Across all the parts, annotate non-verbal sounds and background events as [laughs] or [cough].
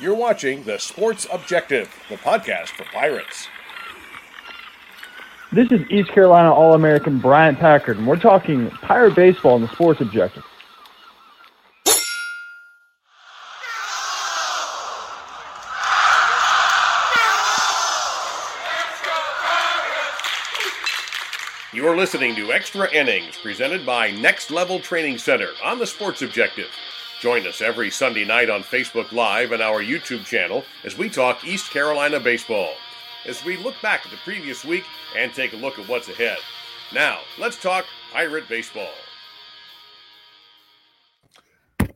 You're watching The Sports Objective, the podcast for Pirates. This is East Carolina All American Bryant Packard, and we're talking Pirate Baseball and the Sports Objective. You're listening to Extra Innings, presented by Next Level Training Center on the Sports Objective. Join us every Sunday night on Facebook Live and our YouTube channel as we talk East Carolina baseball. As we look back at the previous week and take a look at what's ahead. Now, let's talk Pirate baseball.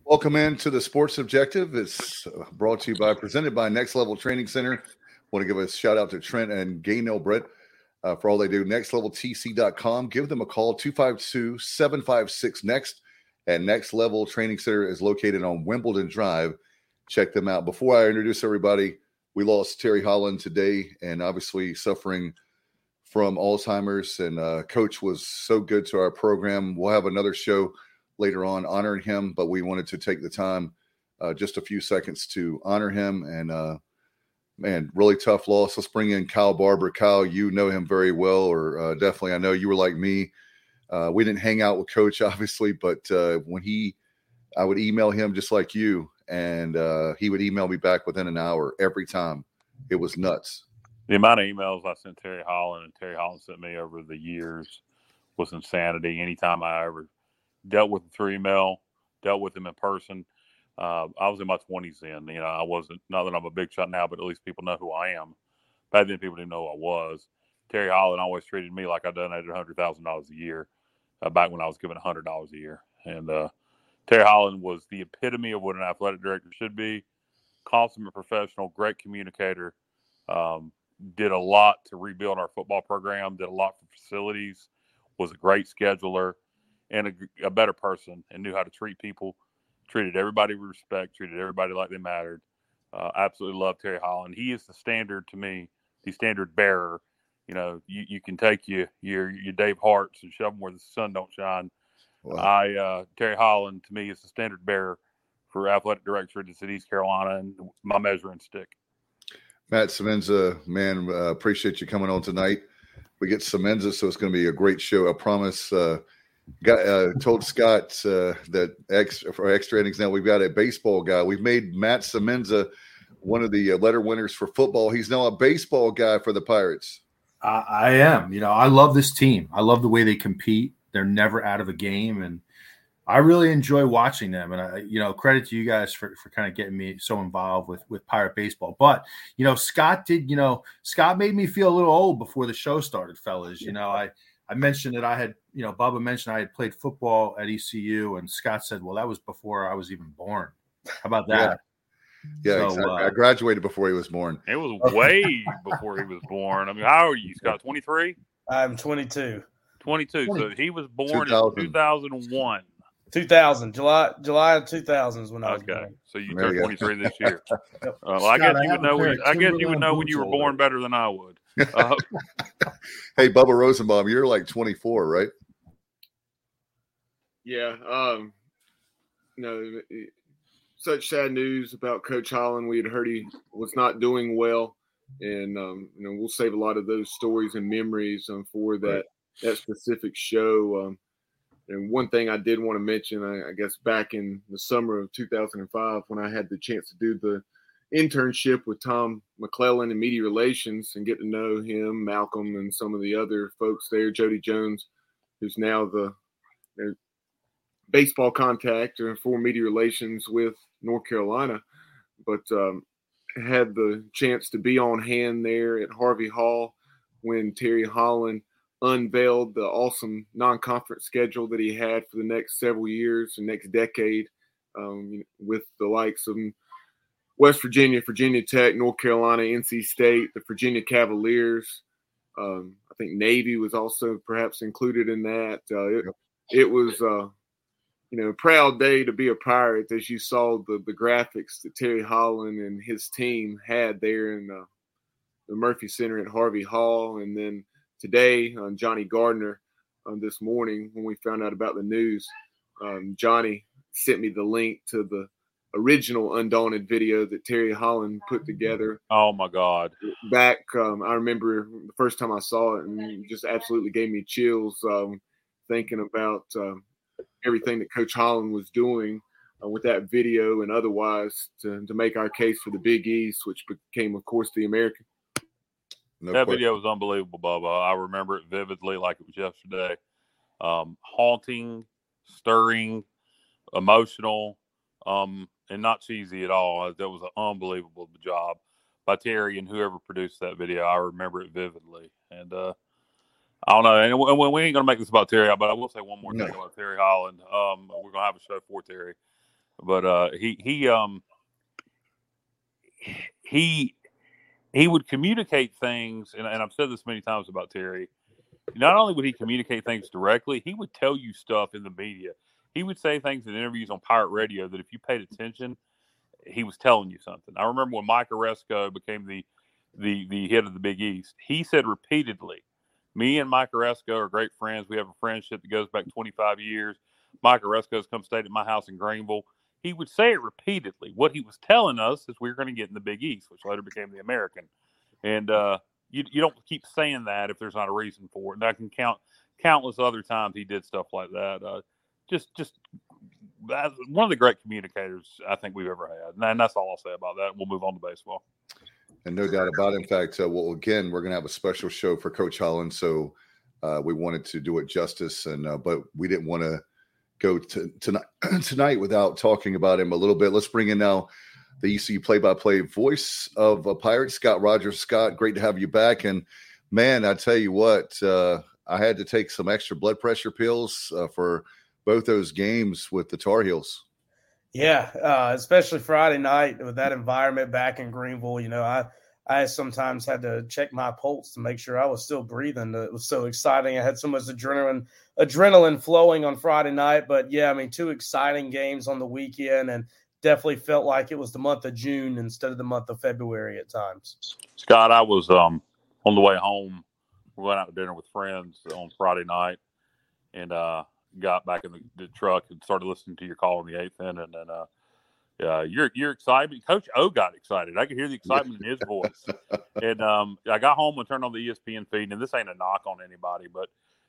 Welcome into the Sports Objective. It's uh, brought to you by, presented by Next Level Training Center. Want to give a shout out to Trent and Gaynell Brett uh, for all they do. NextLevelTC.com. Give them a call 252 756 Next. And Next Level Training Center is located on Wimbledon Drive. Check them out. Before I introduce everybody, we lost Terry Holland today and obviously suffering from Alzheimer's. And uh, Coach was so good to our program. We'll have another show later on honoring him, but we wanted to take the time, uh, just a few seconds to honor him and uh, man, really tough loss. Let's bring in Kyle Barber. Kyle, you know him very well, or uh, definitely I know you were like me. Uh, we didn't hang out with Coach, [laughs] obviously, but uh, when he, I would email him just like you, and uh, he would email me back within an hour every time. It was nuts. The amount of emails I sent Terry Holland and Terry Holland sent me over the years was insanity. Anytime I ever dealt with him through email, dealt with him in person, uh, I was in my twenties then. You know, I wasn't not that I'm a big shot now, but at least people know who I am. Back then, people didn't know who I was. Terry Holland always treated me like I donated hundred thousand dollars a year. Uh, back when I was given hundred dollars a year, and uh, Terry Holland was the epitome of what an athletic director should be. Consummate professional, great communicator. Um, did a lot to rebuild our football program. Did a lot for facilities. Was a great scheduler and a, a better person, and knew how to treat people treated everybody with respect, treated everybody like they mattered. Uh, absolutely love Terry Holland. He is the standard to me, the standard bearer. You know, you, you can take you your your Dave Harts and shove them where the sun don't shine. Wow. I uh, Terry Holland to me is the standard bearer for athletic director at East Carolina and my measuring stick. Matt Semenza, man, uh, appreciate you coming on tonight. We get Semenza, so it's going to be a great show. I promise. Uh, got uh, told Scott uh, that ex, for extra innings now we've got a baseball guy. We've made Matt Semenza one of the uh, letter winners for football. He's now a baseball guy for the Pirates. I, I am. You know, I love this team. I love the way they compete. They're never out of a game, and I really enjoy watching them. And I, you know, credit to you guys for, for kind of getting me so involved with with pirate baseball. But you know, Scott did. You know, Scott made me feel a little old before the show started, fellas. You know, I I mentioned that I had, you know, Bubba mentioned I had played football at ECU, and Scott said, "Well, that was before I was even born." How about that? Yeah, yeah so, exactly. Uh, I graduated before he was born. It was [laughs] way before he was born. I mean, how are you, Scott? Twenty three. I'm 22. 22. 20. So he was born 2000. in 2001. 2000 July July of 2000 is when I was okay. Born. So you turned 23 this year. [laughs] Uh, well, I guess you would know. When, I guess you would know when you were born better than I would. [laughs] Uh, hey, Bubba Rosenbaum, you're like 24, right? Yeah. Um, you know, such sad news about Coach Holland. We had heard he was not doing well, and um, you know we'll save a lot of those stories and memories um, for that that specific show. Um, and one thing I did want to mention, I, I, guess back in the summer of 2005, when I had the chance to do the internship with Tom McClellan in media relations and get to know him, Malcolm, and some of the other folks there, Jody Jones, who's now the baseball contact for media relations with North Carolina, but um, had the chance to be on hand there at Harvey Hall when Terry Holland unveiled the awesome non-conference schedule that he had for the next several years and next decade um, with the likes of West Virginia, Virginia Tech, North Carolina, NC State, the Virginia Cavaliers. Um, I think Navy was also perhaps included in that. Uh, it, it, was, uh, you know, proud day to be a pirate as you saw the, the graphics that Terry Holland and his team had there in uh, the Murphy Center at Harvey Hall. And then today, um, Johnny Gardner, um, this morning when we found out about the news, um, Johnny sent me the link to the original Undaunted video that Terry Holland put together. Oh my God! Back, um, I remember the first time I saw it, and it just absolutely gave me chills um, thinking about um, everything that Coach Holland was doing uh, with that video and otherwise to, to make our case for the Big East, which became, of course, the American. No that question. video was unbelievable, Bubba. I remember it vividly, like it was yesterday. Um, haunting, stirring, emotional, um, and not cheesy at all. That was an unbelievable job by Terry and whoever produced that video. I remember it vividly, and uh, I don't know. And we ain't gonna make this about Terry, but I will say one more no. thing about Terry Holland. Um, we're gonna have a show for Terry, but uh, he he um he he would communicate things, and, and I've said this many times about Terry. Not only would he communicate things directly, he would tell you stuff in the media. He would say things in interviews on pirate radio that if you paid attention, he was telling you something. I remember when Mike Aresco became the the the head of the Big East. He said repeatedly, "Me and Mike Aresco are great friends. We have a friendship that goes back 25 years. Mike Aresco's come stayed at my house in Greenville he would say it repeatedly. What he was telling us is we are going to get in the Big East, which later became the American. And uh, you, you don't keep saying that if there's not a reason for it. And I can count countless other times he did stuff like that. Uh, just, just one of the great communicators I think we've ever had. And that's all I'll say about that. We'll move on to baseball. And no doubt about it. In fact, uh, well, again, we're going to have a special show for Coach Holland. So uh, we wanted to do it justice, and uh, but we didn't want to go to, tonight [clears throat] tonight without talking about him a little bit. Let's bring in now the ECU play-by-play voice of a Pirate, Scott Rogers. Scott, great to have you back. And man, I tell you what, uh, I had to take some extra blood pressure pills uh, for both those games with the Tar Heels. Yeah, uh, especially Friday night with that environment back in Greenville. You know, I I sometimes had to check my pulse to make sure I was still breathing. It was so exciting. I had so much adrenaline adrenaline flowing on Friday night. But yeah, I mean, two exciting games on the weekend, and definitely felt like it was the month of June instead of the month of February at times. Scott, I was um, on the way home. We went out to dinner with friends on Friday night, and uh, got back in the, the, truck and started listening to your call in the eighth inning, and then. Uh, yeah, you're you're excited. Coach O got excited. I could hear the [laughs] excitement in his voice. And um, I got home and turned on the ESPN feed, and this ain't a knock on anybody, but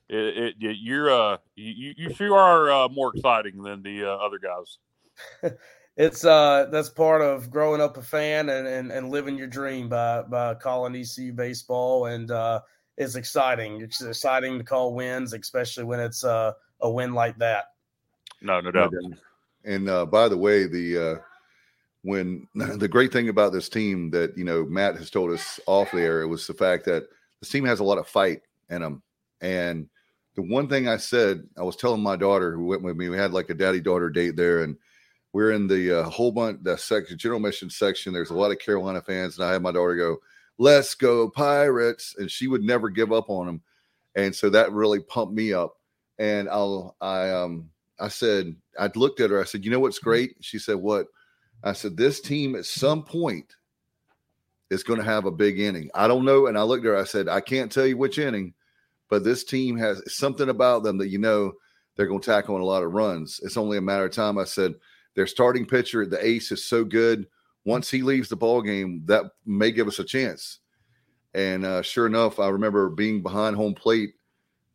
it, it you're uh you you sure are uh, more exciting than the uh, other guys. [laughs] it's uh that's part of growing up a fan and, and and living your dream by by calling ECU baseball, and uh, it's exciting. It's exciting to call wins, especially when it's uh, a win like that. No, no doubt. And uh, by the way, the uh, when [laughs] the great thing about this team that you know Matt has told us off the air was the fact that this team has a lot of fight in them. And the one thing I said, I was telling my daughter who went with me, we had like a daddy daughter date there, and we're in the uh, whole bunch the section, general mission section. There's a lot of Carolina fans, and I had my daughter go, "Let's go Pirates!" and she would never give up on them, and so that really pumped me up. And I'll I um I said, I looked at her. I said, You know what's mm-hmm. great? She said, What? I said, This team at some point is going to have a big inning. I don't know. And I looked at her. I said, I can't tell you which inning, but this team has something about them that you know they're going to tackle on a lot of runs. It's only a matter of time. I said, Their starting pitcher, the ace, is so good. Once he leaves the ball game, that may give us a chance. And uh, sure enough, I remember being behind home plate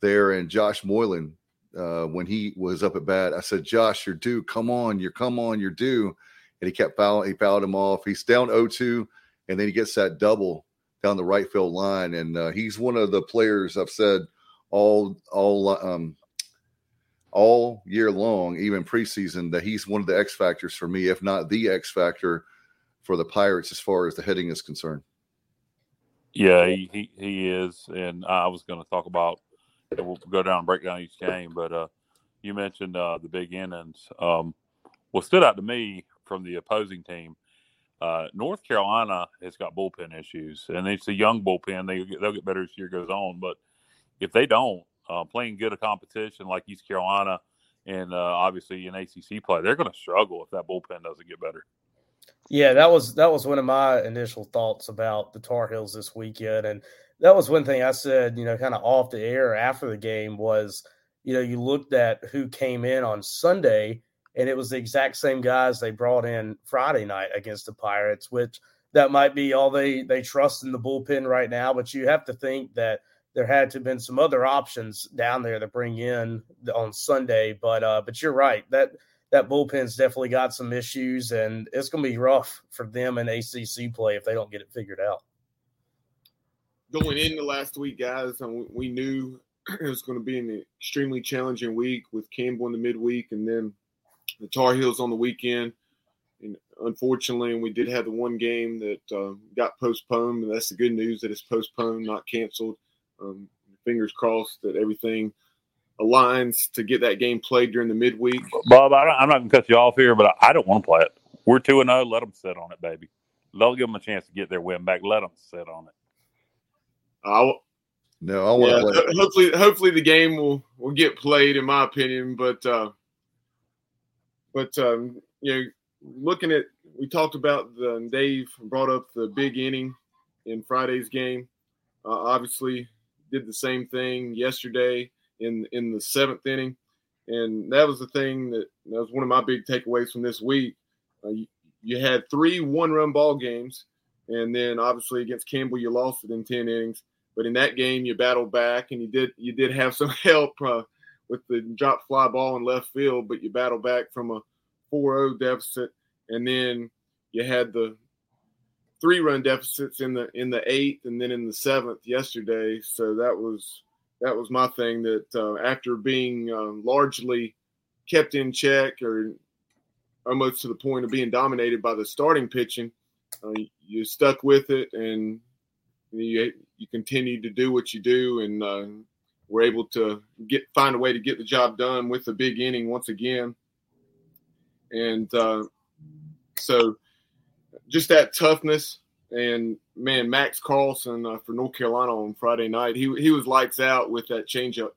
there, and Josh Moylan uh, when he was up at bat. I said, Josh, you're due. Come on, you're come on, you're due. And he kept fouling, he fouled him off. He's down 0-2, and then he gets that double down the right field line. And uh, he's one of the players I've said all all um, all year long, even preseason, that he's one of the X factors for me, if not the X factor for the Pirates as far as the hitting is concerned. Yeah, he, he, he is. And I was going to talk about and we'll go down and break down each game. But uh, you mentioned uh, the big innings. Um, what stood out to me from the opposing team, uh, North Carolina has got bullpen issues, and it's a young bullpen. They they'll get better as the year goes on. But if they don't, uh, playing good a competition like East Carolina and uh, obviously in ACC play, they're going to struggle if that bullpen doesn't get better. Yeah, that was that was one of my initial thoughts about the Tar Heels this weekend, and that was one thing I said, you know, kind of off the air after the game was, you know, you looked at who came in on Sunday and it was the exact same guys they brought in Friday night against the Pirates, which that might be all they they trust in the bullpen right now. But you have to think that there had to have been some other options down there to bring in on Sunday. But uh, but you're right that that bullpen's definitely got some issues, and it's going to be rough for them in ACC play if they don't get it figured out. Going into last week, guys, we knew [clears throat] it was going to be an extremely challenging week with Campbell in the midweek, and then the Tar Heels on the weekend. And unfortunately, we did have the one game that uh, got postponed, and that's the good news that it's postponed, not canceled. Um, fingers crossed that everything aligns to get that game played during the midweek. Bob, I am not going to cut you off here, but I don't want to play it. We're 2 and 0. Let them sit on it, baby. They'll give them a chance to get their win back. Let them sit on it. I, no, I want yeah, hopefully, hopefully the game will will get played, in my opinion. But uh, but um, you know, looking at we talked about the Dave brought up the big inning in Friday's game. Uh, obviously, did the same thing yesterday in in the seventh inning, and that was the thing that that was one of my big takeaways from this week. Uh, you, you had three one-run ball games, and then obviously against Campbell you lost it in ten innings. But in that game, you battled back, and you did you did have some [laughs] help uh, with the drop fly ball in left field, but you battled back from a 4-0 deficit, and then you had the three run deficits in the in the eighth and then in the seventh yesterday. So that was that was my thing. That uh, after being uh, largely kept in check or almost to the point of being dominated by the starting pitching, uh, you stuck with it and you you continue to do what you do and uh, we're able to get find a way to get the job done with the big inning once again. And uh, so just that toughness and man, Max Carlson uh, for North Carolina on Friday night, he he was lights out with that changeup.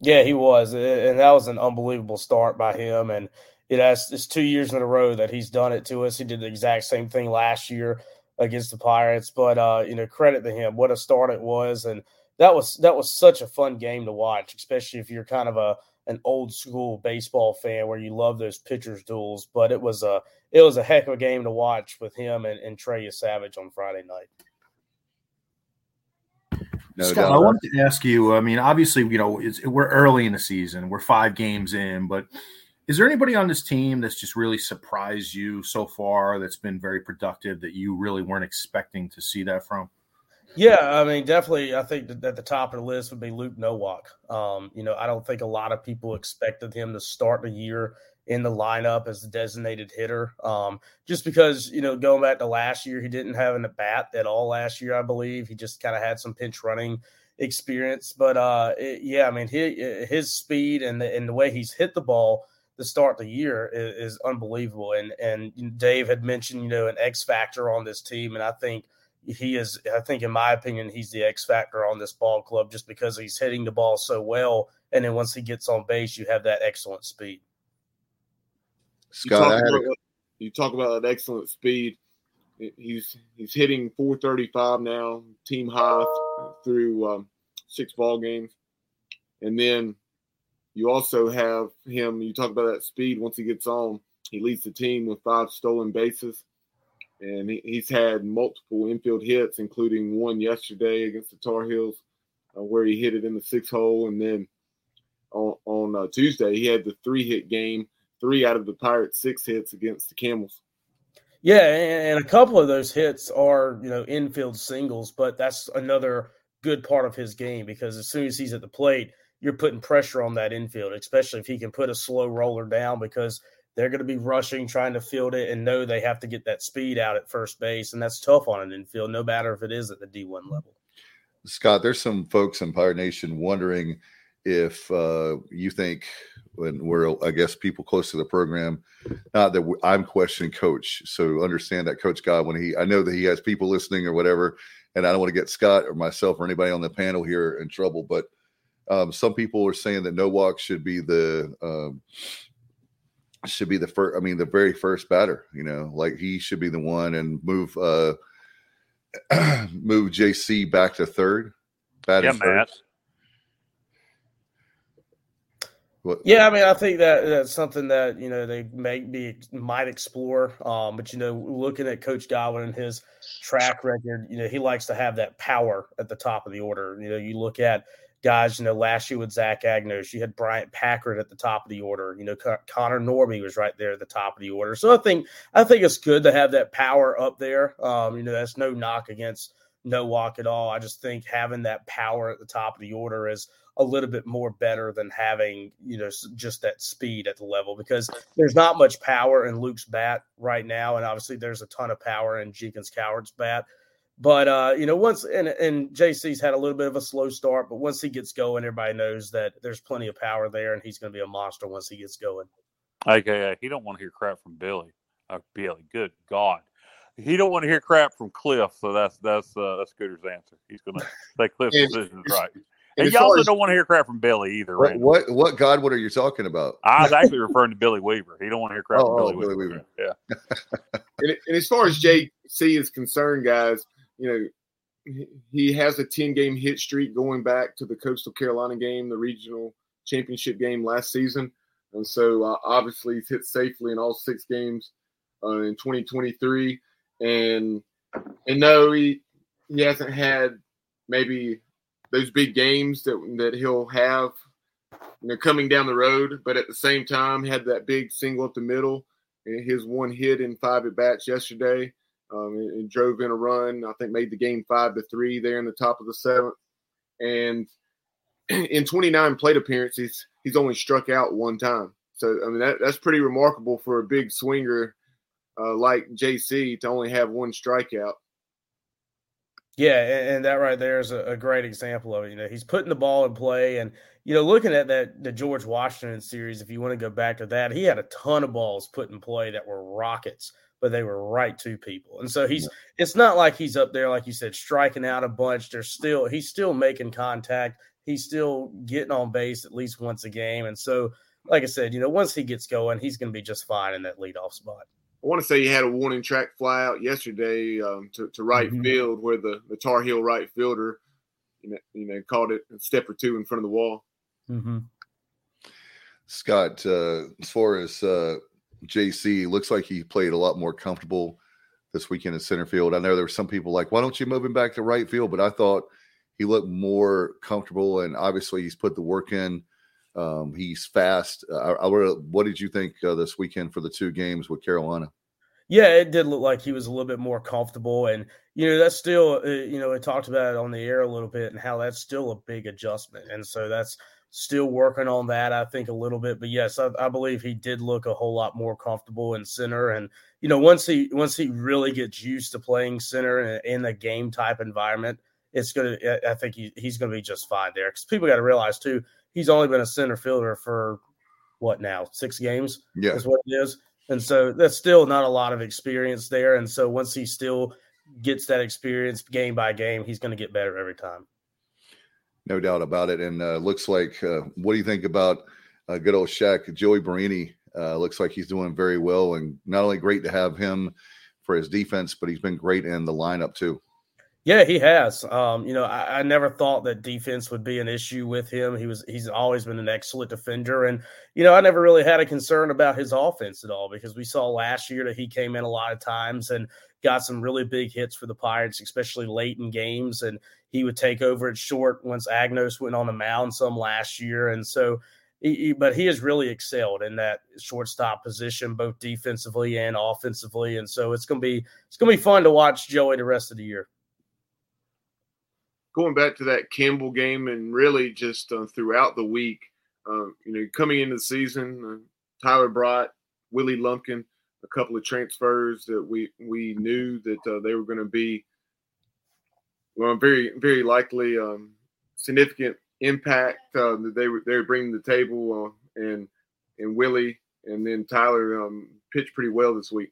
Yeah, he was, and that was an unbelievable start by him. And it has it's two years in a row that he's done it to us. He did the exact same thing last year against the Pirates. But uh, you know, credit to him. What a start it was, and that was that was such a fun game to watch, especially if you're kind of a an old school baseball fan where you love those pitchers duels. But it was a it was a heck of a game to watch with him and, and Trey Savage on Friday night. No Scott, doubt. I wanted to ask you. I mean, obviously, you know, we're early in the season. We're five games in, but is there anybody on this team that's just really surprised you so far? That's been very productive that you really weren't expecting to see that from? Yeah, I mean, definitely. I think that at the top of the list would be Luke Nowak. Um, you know, I don't think a lot of people expected him to start the year in the lineup as the designated hitter. Um, just because, you know, going back to last year, he didn't have an at bat at all last year, I believe. He just kind of had some pinch running experience. But uh, it, yeah, I mean, his, his speed and the, and the way he's hit the ball to start of the year is, is unbelievable. And and Dave had mentioned, you know, an X factor on this team, and I think he is. I think, in my opinion, he's the X factor on this ball club just because he's hitting the ball so well. And then once he gets on base, you have that excellent speed. Scott, you talk, about, a- you talk about that excellent speed. He's he's hitting 435 now, team high through um, six ball games, and then you also have him. You talk about that speed. Once he gets on, he leads the team with five stolen bases, and he, he's had multiple infield hits, including one yesterday against the Tar Heels, uh, where he hit it in the six hole, and then on, on uh, Tuesday he had the three hit game, three out of the Pirates' six hits against the Camels. Yeah, and a couple of those hits are you know infield singles, but that's another good part of his game because as soon as he's at the plate you're putting pressure on that infield, especially if he can put a slow roller down because they're going to be rushing, trying to field it, and know they have to get that speed out at first base. And that's tough on an infield, no matter if it is at the D1 level. Scott, there's some folks in Pirate Nation wondering if uh, you think, when we're, I guess, people close to the program, not that I'm questioning Coach. So understand that Coach God, when he, I know that he has people listening or whatever, and I don't want to get Scott or myself or anybody on the panel here in trouble, but – um, some people are saying that Nowak should be the um, should be the first. I mean, the very first batter. You know, like he should be the one and move uh, [clears throat] move JC back to third. Yeah, Matt. What? Yeah, I mean, I think that that's something that you know they may be might explore. Um, but you know, looking at Coach Godwin and his track record, you know, he likes to have that power at the top of the order. You know, you look at guys, you know, last year with Zach Agnos, you had Bryant Packard at the top of the order. You know, Connor Norby was right there at the top of the order. So I think I think it's good to have that power up there. Um, you know, that's no knock against Nowak at all. I just think having that power at the top of the order is a little bit more better than having you know just that speed at the level because there's not much power in Luke's bat right now, and obviously there's a ton of power in Jenkins Coward's bat. But uh, you know, once and and JC's had a little bit of a slow start, but once he gets going, everybody knows that there's plenty of power there, and he's going to be a monster once he gets going. Okay, he don't want to hear crap from Billy. Uh, Billy, good God, he don't want to hear crap from Cliff. So that's that's uh, that's Scooter's answer. He's going to say Cliff's decision is right. And, and you also as, don't want to hear crap from Billy either. What, what, what God? What are you talking about? I was actually referring to Billy Weaver. He don't want to hear crap oh, from Billy, oh, Billy Weaver. Weaver. Yeah. and, and, as far as JC is concerned, guys, you know he has a ten game hit streak going back to the Coastal Carolina game, the regional championship game last season, and so uh, obviously he's hit safely in all six games uh, in 2023. And and no, he he hasn't had maybe those big games that that he'll have you know coming down the road. But at the same time had that big single up the middle and his one hit in five at bats yesterday um, and, and, drove in a run i think made the game five to three there in the top of the seventh. And [clears throat] in 29 plate appearances he's only struck out one time. So i mean that, that's pretty remarkable for a big swinger uh, like jc to only have one strikeout. Yeah, and that right there is a, great example of it. You know, he's putting the ball in play, and you know, looking at that the George Washington series, if you want to go back to that, he had a ton of balls put in play that were rockets, but they were right to people. And so he's it's not like he's up there like you said striking out a bunch. There's still he's still making contact. He's still getting on base at least once a game. And so, like I said, you know, once he gets going, he's going to be just fine in that leadoff spot. I want to say he had a warning track fly out yesterday um, to, to right mm-hmm. field where the, the Tar Heel right fielder, you know, you know, called it a step or two in front of the wall. Mm-hmm. Scott, uh, as far as uh, JC, looks like he played a lot more comfortable this weekend in center field. I know there were some people like, why don't you move him back to right field? But I thought he looked more comfortable, and obviously he's put the work in um, he's fast. Uh, I, I, what did you think uh, this weekend for the two games with Carolina? Yeah, it did look like he was a little bit more comfortable, and you know that's still uh, you know we talked about it on the air a little bit and how that's still a big adjustment, and so that's still working on that I think a little bit. But yes, I, I believe he did look a whole lot more comfortable in center, and you know once he once he really gets used to playing center in, in a game type environment, it's gonna I think he, he's gonna be just fine there because people got to realize too he's only been a center fielder for what now six games. Yeah, is what it is, and so that's still not a lot of experience there. And so once he still gets that experience game by game, he's going to get better every time. No doubt about it. And uh, looks like, uh, what do you think about uh, good old Shaq Joey Barini? Uh, looks like he's doing very well, and not only great to have him for his defense, but he's been great in the lineup too. Yeah, he has. Um, you know, I, I, never thought that defense would be an issue with him. He was he's always been an excellent defender. And, you know, I never really had a concern about his offense at all because we saw last year that he came in a lot of times and got some really big hits for the Pirates, especially late in games. And he would take over at short once Agnos went on the mound some last year. And so he, but he has really excelled in that shortstop position, both defensively and offensively. And so it's gonna be it's gonna be fun to watch Joey the rest of the year going back to that Campbell game and really just uh, throughout the week, uh, you know, coming into the season, uh, Tyler Brott, Willie Lumpkin, a couple of transfers that we we knew that uh, they were going to be well, very very likely um, significant impact uh, that they were they were bringing to the table, uh, and and Willie and then Tyler um, pitched pretty well this week.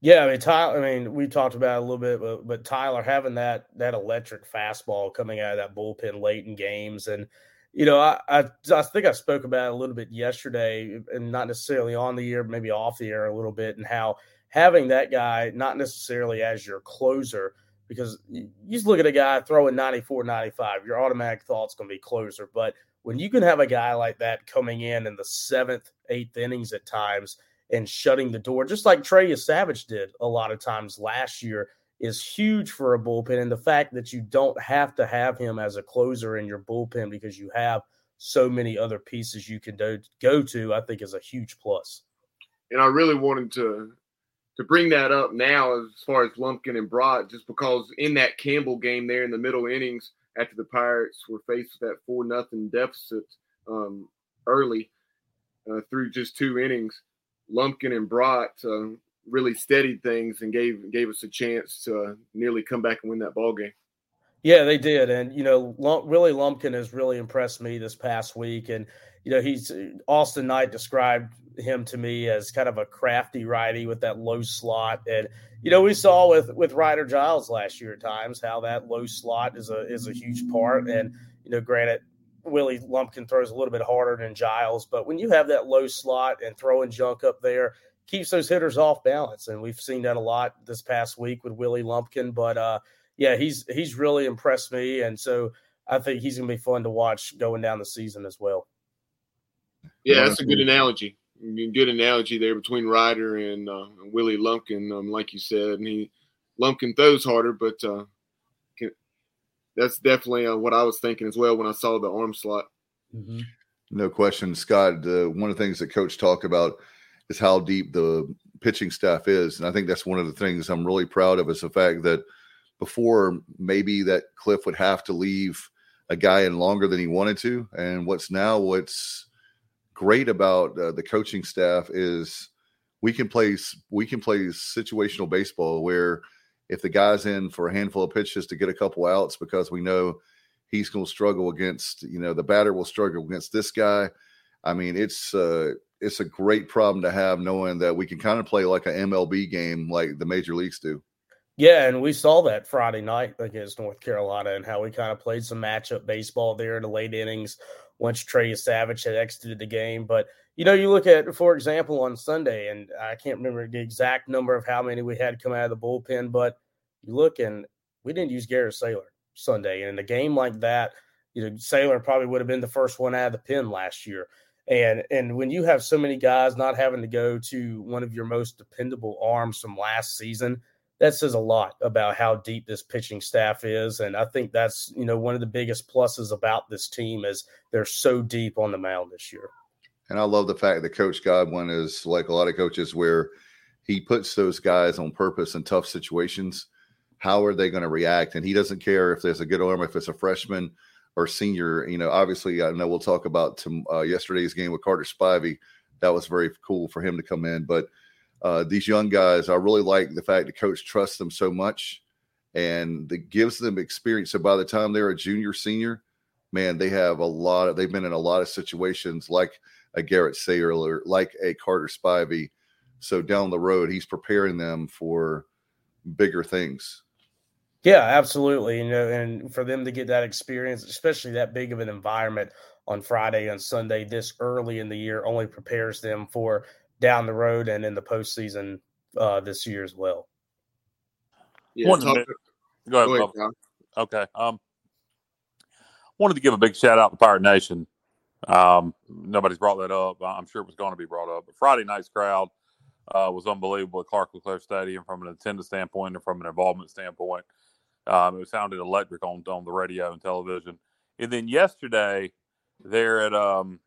Yeah, I mean Tyler. I mean, we talked about a little bit, but, but Tyler having that that electric fastball coming out of that bullpen late in games, and you know, I, I, I think I spoke about a little bit yesterday, and not necessarily on the air, maybe off the air a little bit, and how having that guy not necessarily as your closer, because you just look at a guy throwing 94, 95, your automatic thought's going to be closer, but when you can have a guy like that coming in in the seventh, eighth innings at times and shutting the door, just like Trey Savage did a lot of times last year, is huge for a bullpen. And the fact that you don't have to have him as a closer in your bullpen because you have so many other pieces you can do, go to, I think is a huge plus. And I really wanted to to bring that up now as far as Lumpkin and Brott, just because in that Campbell game there in the middle innings, after the Pirates were faced with that four nothing deficit um, early uh, through just two innings, Lumpkin and Brott uh, really steadied things and gave gave us a chance to uh, nearly come back and win that ball game. Yeah, they did, and you know, really Lumpkin has really impressed me this past week, and you know, he's Austin Knight described him to me as kind of a crafty righty with that low slot. And you know, we saw with with Ryder Giles last year at times how that low slot is a is a huge part. And you know, granted, Willie Lumpkin throws a little bit harder than Giles, but when you have that low slot and throwing junk up there, keeps those hitters off balance. And we've seen that a lot this past week with Willie Lumpkin. But uh, yeah, he's he's really impressed me, and so I think he's gonna be fun to watch going down the season as well. Yeah, that's a good analogy good analogy there between Ryder and uh, Willie Lumpkin, um, like you said. And he Lumpkin throws harder, but uh, can, that's definitely uh, what I was thinking as well when I saw the arm slot. Mm-hmm. No question, Scott. Uh, one of the things that Coach talked about is how deep the pitching staff is, and I think that's one of the things I'm really proud of is the fact that before maybe that Cliff would have to leave a guy in longer than he wanted to, and what's now what's great about uh, the coaching staff is we can play we can play situational baseball where if the guy's in for a handful of pitches to get a couple outs because we know he's going to struggle against you know the batter will struggle against this guy. I mean it's uh it's a great problem to have knowing that we can kind of play like an mlb game like the major leagues do. Yeah, and we saw that Friday night against North Carolina and how we kind of played some matchup baseball there in the late innings once Trey Savage had exited the game. But you know, you look at, for example, on Sunday, and I can't remember the exact number of how many we had come out of the bullpen, but you look and we didn't use Garrett Saylor Sunday. And in a game like that, you know, Saylor probably would have been the first one out of the pen last year. And and when you have so many guys not having to go to one of your most dependable arms from last season, that says a lot about how deep this pitching staff is. And I think that's, you know, one of the biggest pluses about this team is they're so deep on the mound this year. And I love the fact that Coach Godwin is like a lot of coaches where he puts those guys on purpose in tough situations. How are they going to react? And he doesn't care if there's a good arm, if it's a freshman or senior. You know, obviously, I know we'll talk about to, uh, yesterday's game with Carter Spivey. That was very cool for him to come in. But – uh, these young guys, I really like the fact that coach trusts them so much and that gives them experience. So by the time they're a junior, senior, man, they have a lot of, they've been in a lot of situations like a Garrett Saylor, like a Carter Spivey. So down the road, he's preparing them for bigger things. Yeah, absolutely. You know, and for them to get that experience, especially that big of an environment on Friday and Sunday this early in the year, only prepares them for down the road and in the postseason uh, this year as well. Yeah, talk, go ahead. Go ahead okay. Um, wanted to give a big shout out to Pirate Nation. Um, nobody's brought that up. I'm sure it was going to be brought up. But Friday night's crowd uh, was unbelievable at Clark LeClair Stadium from an attendance standpoint and from an involvement standpoint. Um, it sounded electric on on the radio and television. And then yesterday, there at um,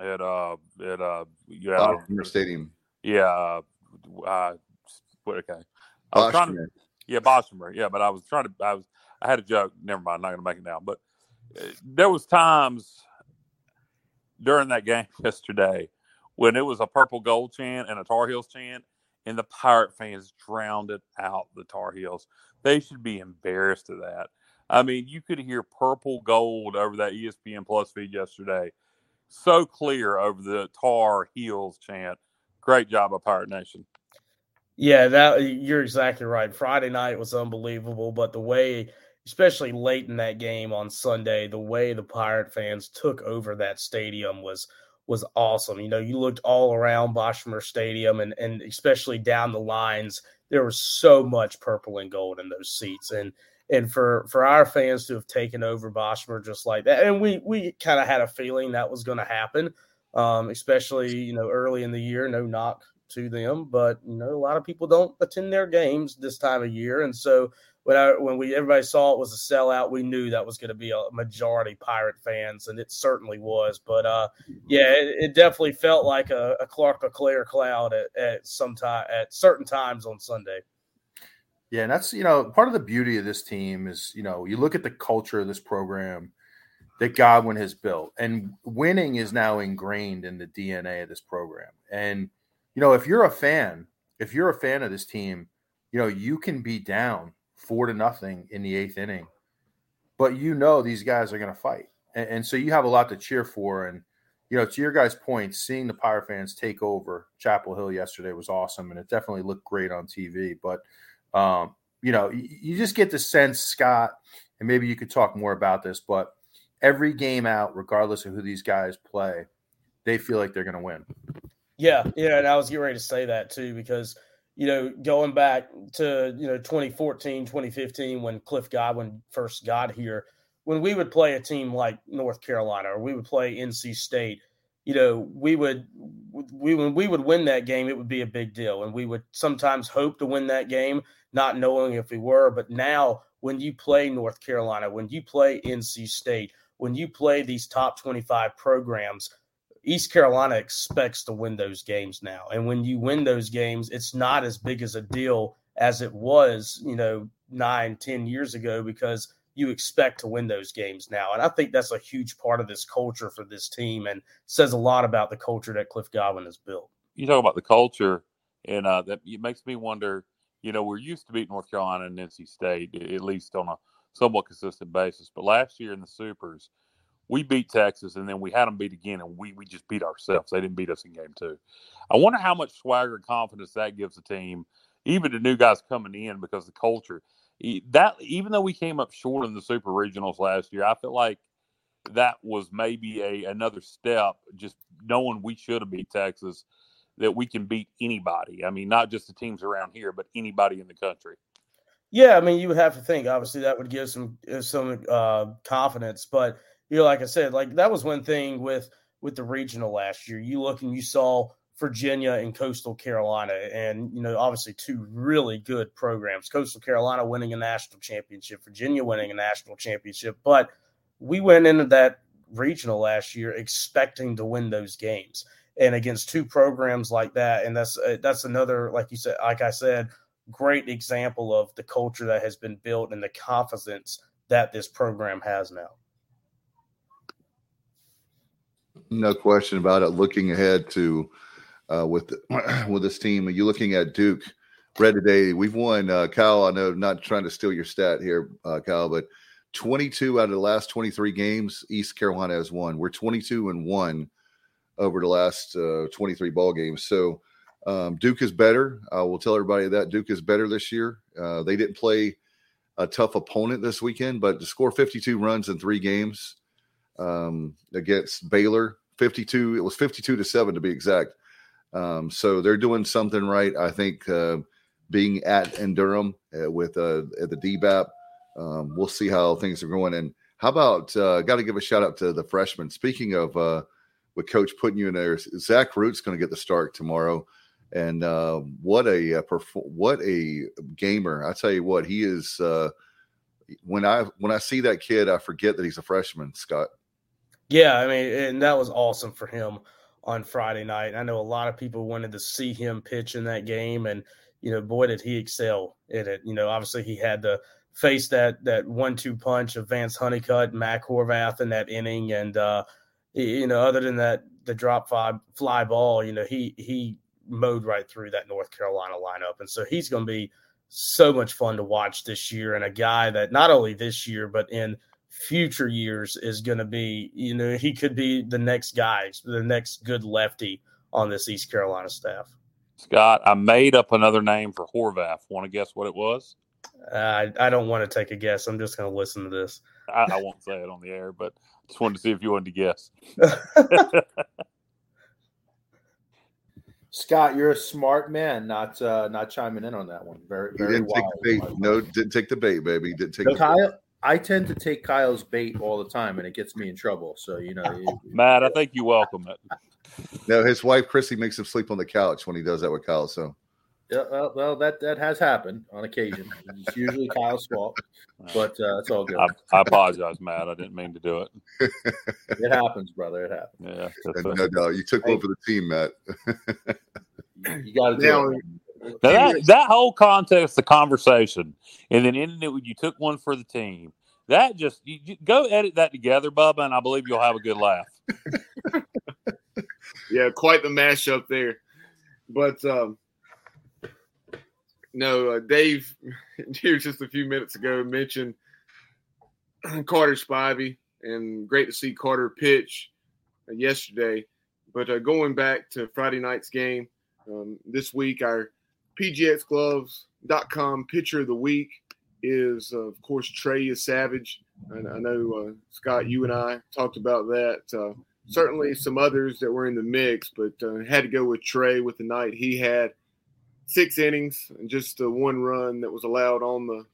at uh at uh yeah your stadium. Yeah, uh, okay. I was trying to, yeah, Boston. Yeah, but I was trying to. I was. I had a joke. Never mind. I'm not going to make it now. But uh, there was times during that game [laughs] yesterday when it was a purple gold chant and a Tar Heels chant, and the Pirate fans drowned it out. The Tar Heels. They should be embarrassed of that. I mean, you could hear purple gold over that ESPN Plus feed yesterday so clear over the Tar Heels chant. Great job of Pirate Nation. Yeah, that you're exactly right. Friday night was unbelievable, but the way, especially late in that game on Sunday, the way the Pirate fans took over that stadium was was awesome. You know, you looked all around Boshamer Stadium and and especially down the lines, there was so much purple and gold in those seats. And and for for our fans to have taken over Boshamer just like that, and we we kind of had a feeling that was going to happen, um, especially you know early in the year. No knock to them, but you know a lot of people don't attend their games this time of year, and so when I, when we everybody saw it was a sellout, we knew that was going to be a majority Pirate fans, and it certainly was. But uh, yeah, it, it, definitely felt like a, a Clark LeClair cloud at, at some time at certain times on Sunday. Yeah, and that's you know part of the beauty of this team is you know you look at the culture of this program that Godwin has built, and winning is now ingrained in the DNA of this program. And you know if you're a fan, if you're a fan of this team, you know you can be down four to nothing in the eighth inning. But you know these guys are going to fight, and, and, so you have a lot to cheer for. And you know, to your guys' point, seeing the Pirate fans take over Chapel Hill yesterday was awesome, and it definitely looked great on TV. But um, you know, you, just get the sense, Scott, and maybe you could talk more about this, but every game out, regardless of who these guys play, they feel like they're going to win. Yeah, yeah, and I was getting ready to say that too because you know, going back to, you know, 2014, 2015, when Cliff Godwin first got here, when we would play a team like North Carolina or we would play NC State, you know, we would, we, when we would win that game, it would be a big deal. And we would sometimes hope to win that game, not knowing if we were. But now, when you play North Carolina, when you play NC State, when you play these top 25 programs, East Carolina expects to win those games now. And when you win those games, it's not as big as a deal as it was, you know, nine, ten years ago because you expect to win those games now. And I think that's a huge part of this culture for this team and says a lot about the culture that Cliff Godwin has built. You talk about the culture, and uh, that it makes me wonder. You know, we're used to beat North Carolina and NC State at least on a somewhat consistent basis, but last year in the Supers, we beat Texas and then we had them beat again and we, we just beat ourselves. They didn't beat us in game two. I wonder how much swagger and confidence that gives the team, even to new guys coming in because the culture. That even though we came up short in the super regionals last year, I feel like that was maybe a another step, just knowing we should have beat Texas, that we can beat anybody. I mean, not just the teams around here, but anybody in the country. Yeah, I mean, you would have to think. Obviously, that would give some some uh, confidence, but you know, like I said, like that was one thing with with the regional last year. You look and you saw Virginia and Coastal Carolina, and you know, obviously two really good programs. Coastal Carolina winning a national championship, Virginia winning a national championship. But we went into that regional last year expecting to win those games, and against two programs like that, and that's uh, that's another, like you said, like I said, great example of the culture that has been built and the confidence that this program has now. No question about it. Looking ahead to uh, with [clears throat] with this team, are you looking at Duke? Read today, we've won. Uh, Kyle, I know, not trying to steal your stat here, uh, Kyle, but 22 out of the last 23 games, East Carolina has won. We're 22 and one over the last uh, 23 ball games. So um, Duke is better. I will tell everybody that Duke is better this year. Uh, they didn't play a tough opponent this weekend, but to score 52 runs in three games um, against Baylor. 52, it was 52 to 7 to be exact. Um, so they're doing something right. I think uh, being at in Durham uh, with uh, at the DBAP, um, we'll see how things are going. And how about, uh, got to give a shout out to the freshmen. Speaking of uh, with coach putting you in there, Zach Root's going to get the start tomorrow. And uh, what a uh, what a gamer! I tell you what, he is. Uh, when I when I see that kid, I forget that he's a freshman. Scott. Yeah, I mean, and that was awesome for him on Friday night. I know a lot of people wanted to see him pitch in that game, and you know, boy, did he excel in it. You know, obviously he had to face that that one-two punch of Vance Honeycutt, Mac Horvath in that inning, and uh, you know, other than that, the drop fly fly ball, you know, he he mowed right through that North Carolina lineup, and so he's going to be so much fun to watch this year, and a guy that not only this year but in future years is going to be, you know, he could be the next guy, the next good lefty on this East Carolina staff. Scott, I made up another name for Horvath. Want to guess what it was? Uh, I, I don't want to take a guess. I'm just going to listen to this. I, I won't say it on the air, but just wanted to see if you wanted to guess. [laughs] Scott, you're a smart man, not uh, not chiming in on that one. Very, He very didn't take the bait. No, didn't take the bait, baby. Didn't take No, the Kyle, I tend to take Kyle's bait all the time, and it gets me in trouble. So you know, you- Matt, I think you welcome it. No, his wife Chrissy makes him sleep on the couch when he does that with Kyle. So yeah, well, well, that that has happened on occasion. It's usually Kyle's fault, [laughs] but uh, it's all good. I, I apologize, Matt. I didn't mean to do it. [laughs] It happens, brother. It happens. Yeah, that's and it. no doubt you took one for the team, Matt. [laughs] You got to do Now, it. Now that that whole context, the conversation, and then ending it with you took one for the team. That just you, you go edit that together, Bubba, and I believe you'll have a good laugh. [laughs] yeah, quite the mashup there. But um, no, uh, Dave [laughs] here just a few minutes ago mentioned [clears throat] Carter Spivey, and great to see Carter pitch uh, yesterday. But uh, going back to Friday night's game, um, this week our PGXGloves.com pitcher of the week is, of course, Trey is Savage. And I know, uh, Scott, you and I talked about that. Uh, certainly some others that were in the mix, but uh, had to go with Trey with the night he had. Six innings and just one run that was allowed on the,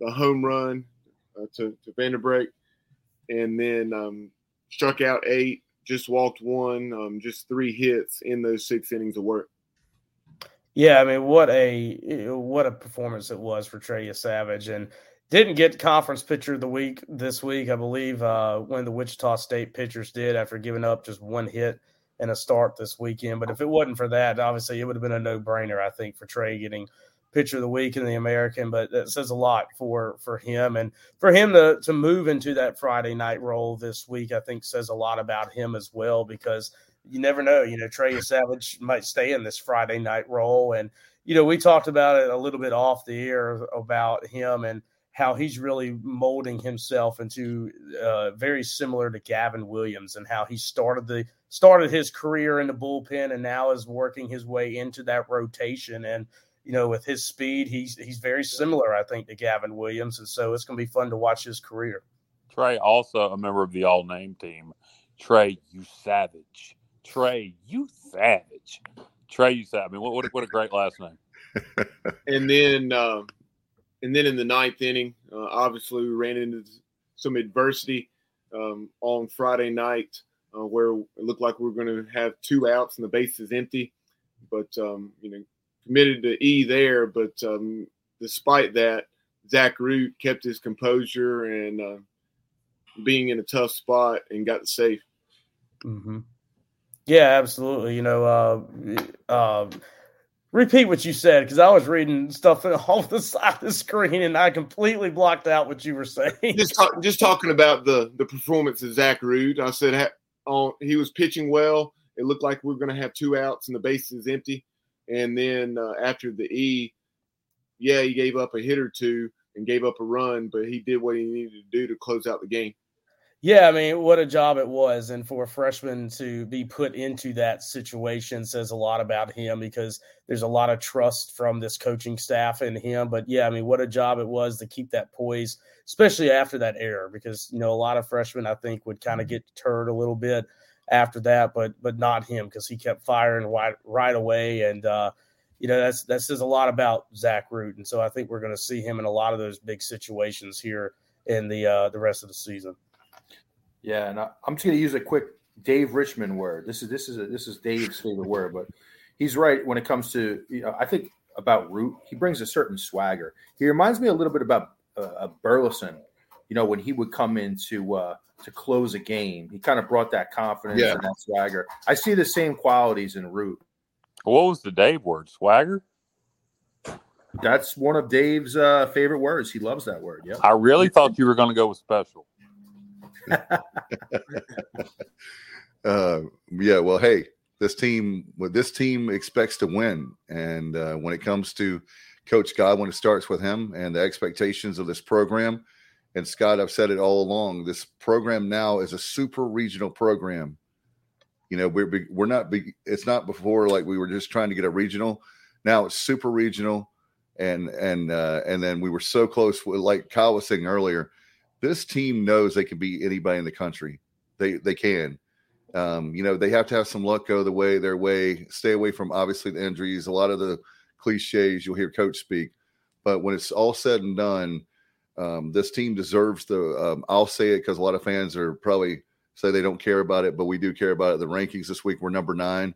the home run uh, to, to. And then um, struck out eight, just walked one, um, just three hits in those six innings of work. Yeah, I mean, what a what a performance it was for Trey Savage, and didn't get conference pitcher of the week this week. I believe uh, when the Wichita State pitchers did after giving up just one hit and a start this weekend. But if it wasn't for that, obviously it would have been a no brainer. I think for Trey getting pitcher of the week in the American, but that says a lot for for him and for him to to move into that Friday night role this week. I think says a lot about him as well because you never know. You know, Trey Savage might stay in this Friday night role. And, you know, we talked about it a little bit off the air about him and how he's really molding himself into uh, very similar to Gavin Williams and how he started the started his career in the bullpen and now is working his way into that rotation. And, you know, with his speed, he's he's very similar, I think, to Gavin Williams. And so it's gonna be fun to watch his career. Trey, also a member of the all name team. Trey, you savage. Trey, you savage. Trey, you savage. I mean, what, what, a- what a great last name. [laughs] and then uh, and then in the ninth inning, uh, obviously we ran into some adversity um, on Friday night uh, where it looked like we were going to have two outs and the base is empty, but um, you know committed to E there. But um, despite that, Zach Root kept his composure and uh, being in a tough spot and got the save. Mm-hmm. Yeah, absolutely. You know, uh, uh, repeat what you said because I was reading stuff [laughs] off the side of the screen and I completely blocked out what you were saying. just talk, just talking about the the performance of Zach Root. I said ha, on, he was pitching well. It looked like we are going to have two outs and the base is empty. And then uh, after the E, yeah, he gave up a hit or two and gave up a run, but he did what he needed to do to close out the game. Yeah, I mean, what a job it was. And for a freshman to be put into that situation says a lot about him because there's a lot of trust from this coaching staff in him. But yeah, I mean, what a job it was to keep that poise, especially after that error, because, you know, a lot of freshmen, I think, would kind of get deterred a little bit after that, but but not him because he kept firing right, right away. And, uh, you know, that's that says a lot about Zach Root. And so I think we're going to see him in a lot of those big situations here in the uh, the rest of the season. Yeah, and I, I'm just going to use a quick Dave Richmond word. This is this is a, this is Dave's favorite word, but he's right when it comes to. You know, I think about Root. He brings a certain swagger. He reminds me a little bit about uh, Burleson. You know, when he would come in to uh, to close a game, he kind of brought that confidence Yeah. and that swagger. I see the same qualities in Root. What was the Dave word? Swagger? That's one of Dave's uh, favorite words. He loves that word. Yeah. I really thought you were going to go with special. [laughs] Uh, yeah, well, hey, this team, well, this team expects to win, and uh, when it comes to Coach Godwin, it starts with him and the expectations of this program. And Scott, I've said it all along. This program now is a super regional program. You know, we're we're not. It's not before like we were just trying to get a regional. Now it's super regional, and and uh, and then we were so close. With, like Kyle was saying earlier, this team knows they can beat anybody in the country. They they can Um, you know, they have to have some luck go the way their way, stay away from obviously the injuries, a lot of the cliches you'll hear coach speak. But when it's all said and done, um, this team deserves the. Um, I'll say it because a lot of fans are probably say they don't care about it, but we do care about it. The rankings this week we're number nine,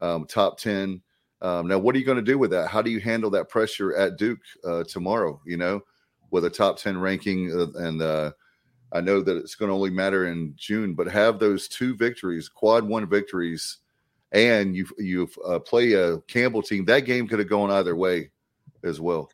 um, top ten. Um, now, what are you going to do with that? How do you handle that pressure at Duke uh, tomorrow? You know, with a top ten ranking, uh, and uh, I know that it's going to only matter in June, but have those two victories, quad one victories, and you you uh, play a Campbell team. That game could have gone either way, as well.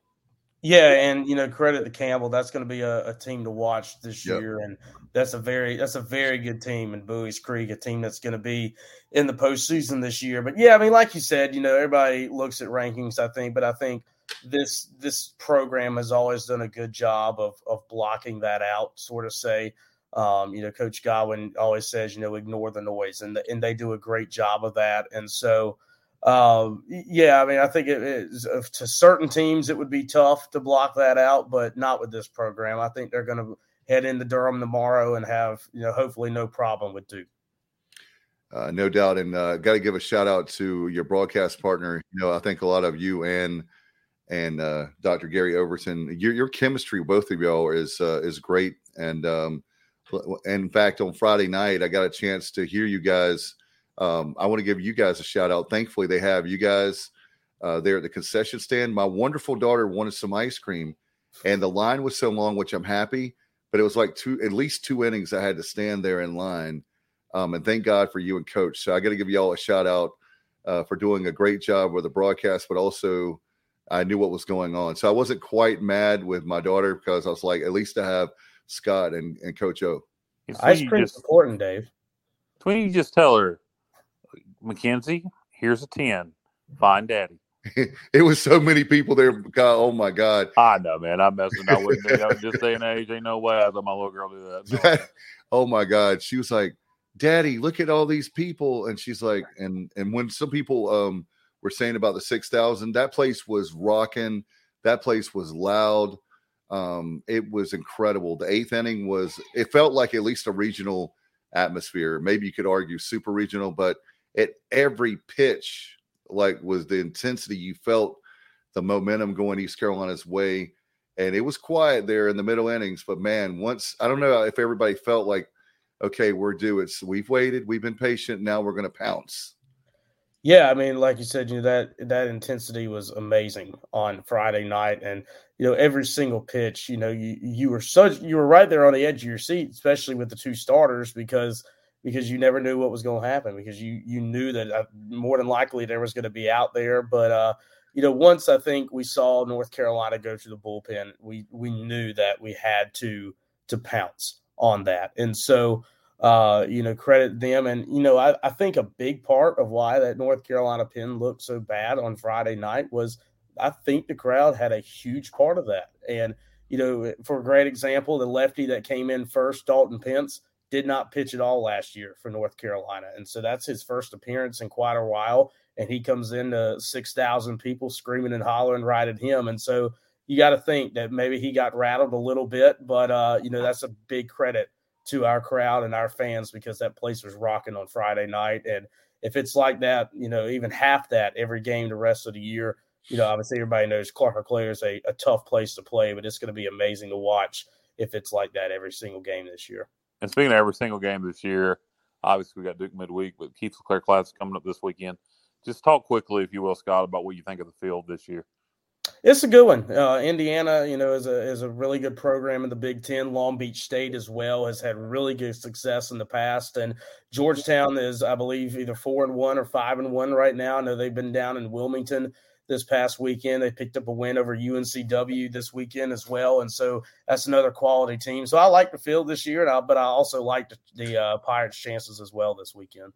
Yeah, and you know, credit to Campbell. That's going to be a, a, team to watch this yep. year, and that's a very that's a very good team in Buies Creek, a team that's going to be in the postseason this year. But yeah, I mean, like you said, you know, everybody looks at rankings, I think, but I think this this program has always done a good job of of blocking that out, sort of say. Um, you know, Coach Godwin always says, you know, ignore the noise, and the, and they do a great job of that. And so, um, yeah, I mean, I think it is uh, to certain teams it would be tough to block that out, but not with this program. I think they're going to head into Durham tomorrow and have you know hopefully no problem with Duke. Uh, no doubt, and uh, got to give a shout out to your broadcast partner. You know, I think a lot of you and and uh, Dr. Gary Overton, your your chemistry, both of y'all, is uh, is great. And um, in fact, on Friday night, I got a chance to hear you guys um, I want to give you guys a shout out. Thankfully, they have you guys uh, there at the concession stand. My wonderful daughter wanted some ice cream, and the line was so long, which I'm happy. But it was like two, at least two innings. I had to stand there in line, um, and thank God for you and Coach. So I got to give you all a shout out uh, for doing a great job with the broadcast, but also I knew what was going on. So I wasn't quite mad with my daughter because I was like, at least I have Scott and, and Coach O. Ice cream's important, Dave. Can you just tell her Mackenzie, here's a 10. Find daddy. [laughs] it was so many people there. God, oh my God. I know, man. I'm messing up with me. This day and age, ain't no way I let my little girl do that. No. oh my God. She was like, Daddy, look at all these people. And she's like, and and when some people um were saying about the six thousand, that place was rocking. That place was loud. Um, it was incredible. The eighth inning was it felt like at least a regional atmosphere. Maybe you could argue super regional, but at every pitch, like was the intensity you felt the momentum going East Carolina's way. And it was quiet there in the middle innings. But man, once I don't know if everybody felt like, okay, we're due. It's we've waited, we've been patient, now we're gonna pounce. Yeah, I mean, like you said, you know that that intensity was amazing on Friday night, and you know every single pitch. You know, you you were such you were right there on the edge of your seat, especially with the two starters, because because you never knew what was going to happen because you you knew that uh, more than likely there was going to be out there but uh you know once i think we saw north carolina go to the bullpen we we knew that we had to to pounce on that and so uh you know credit them and you know i, I think a big part of why that north carolina pin looked so bad on friday night was i think the crowd had a huge part of that and you know for a great example the lefty that came in first dalton pence did not pitch at all last year for North Carolina. And so that's his first appearance in quite a while. And he comes into 6,000 people screaming and hollering right at him. And so you got to think that maybe he got rattled a little bit, but, uh, you know, that's a big credit to our crowd and our fans because that place was rocking on Friday night. And if it's like that, you know, even half that every game the rest of the year, you know, obviously everybody knows Clark LeClair is a, a tough place to play, but it's going to be amazing to watch if it's like that every single game this year. And speaking of every single game this year, obviously we got Duke midweek, but Keith LeClair class coming up this weekend. Just talk quickly, if you will, Scott, about what you think of the field this year. It's a good one. Uh, Indiana, you know, is a is a really good program in the Big Ten. Long Beach State as well has had really good success in the past, and Georgetown is, I believe, either four and one or five and one right now. I know they've been down in Wilmington this past weekend. They picked up a win over UNCW this weekend as well, and so that's another quality team. So I like the field this year, I, but I also like the, the uh, Pirates' chances as well this weekend.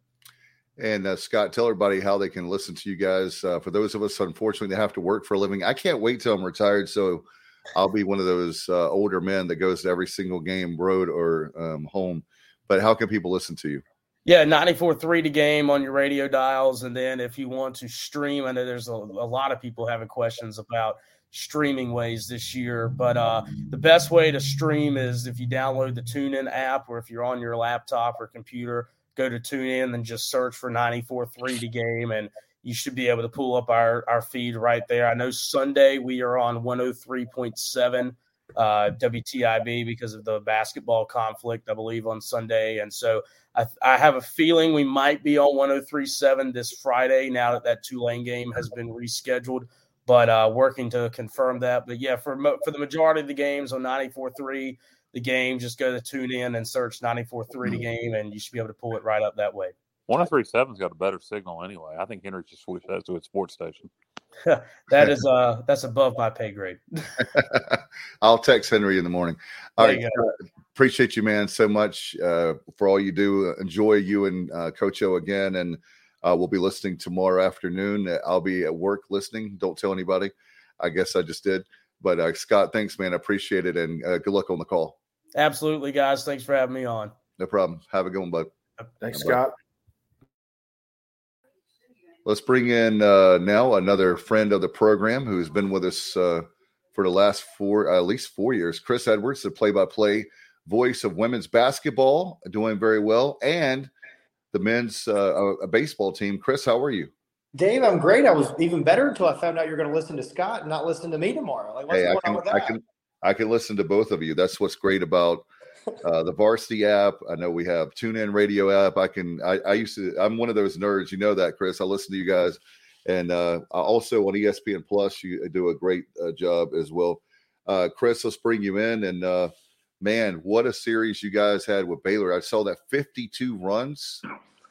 And uh, Scott, tell everybody how they can listen to you guys. Uh, for those of us, unfortunately, that have to work for a living, I can't wait till I'm retired. So I'll be one of those uh, older men that goes to every single game, road or um, home. But how can people listen to you? Yeah, 94.3 to game on your radio dials. And then if you want to stream, I know there's a, a, lot of people having questions about streaming ways this year, but uh, the best way to stream is if you download the TuneIn app or if you're on your laptop or computer, go to tune in and just search for 94.3 the game and you should be able to pull up our, our feed right there. I know Sunday we are on 103.7 uh, WTIB because of the basketball conflict, I believe, on Sunday. And so I, I have a feeling we might be on 103.7 this Friday now that that Tulane game has been rescheduled, but uh, working to confirm that. But yeah, for, for the majority of the games on 94.3, the game, just go to tune in and search 94.3 the game, and you should be able to pull it right up that way. 1037's got a better signal anyway. I think Henry just switched that to its sports station. [laughs] that is uh that's above my pay grade. [laughs] [laughs] I'll text Henry in the morning. All right, appreciate you, man, so much uh, for all you do. Enjoy you and uh, Coach O again, and uh, we'll be listening tomorrow afternoon. I'll be at work listening. Don't tell anybody. I guess I just did. But uh, Scott, thanks, man. I appreciate it, and uh, good luck on the call. Absolutely, guys. Thanks for having me on. No problem. Have a good one, bud. Thanks, Scott. Let's bring in uh, now another friend of the program who's been with us uh, for the last four, uh, at least four years. Chris Edwards, the play-by-play voice of women's basketball, doing very well, and the men's uh, baseball team. Chris, how are you? Dave, I'm great. I was even better until I found out you're going to listen to Scott and not listen to me tomorrow. Like, what's hey, going I can, on with that? I can, I can listen to both of you. That's what's great about [laughs] uh, the Varsity app. I know we have TuneIn Radio app. I can. I, I, used to. I'm one of those nerds. You know that, Chris. I listen to you guys, and uh, I also on ESPN Plus, you do a great uh, job as well. Uh, Chris, let's bring you in. And uh, man, what a series you guys had with Baylor. I saw that 52 runs.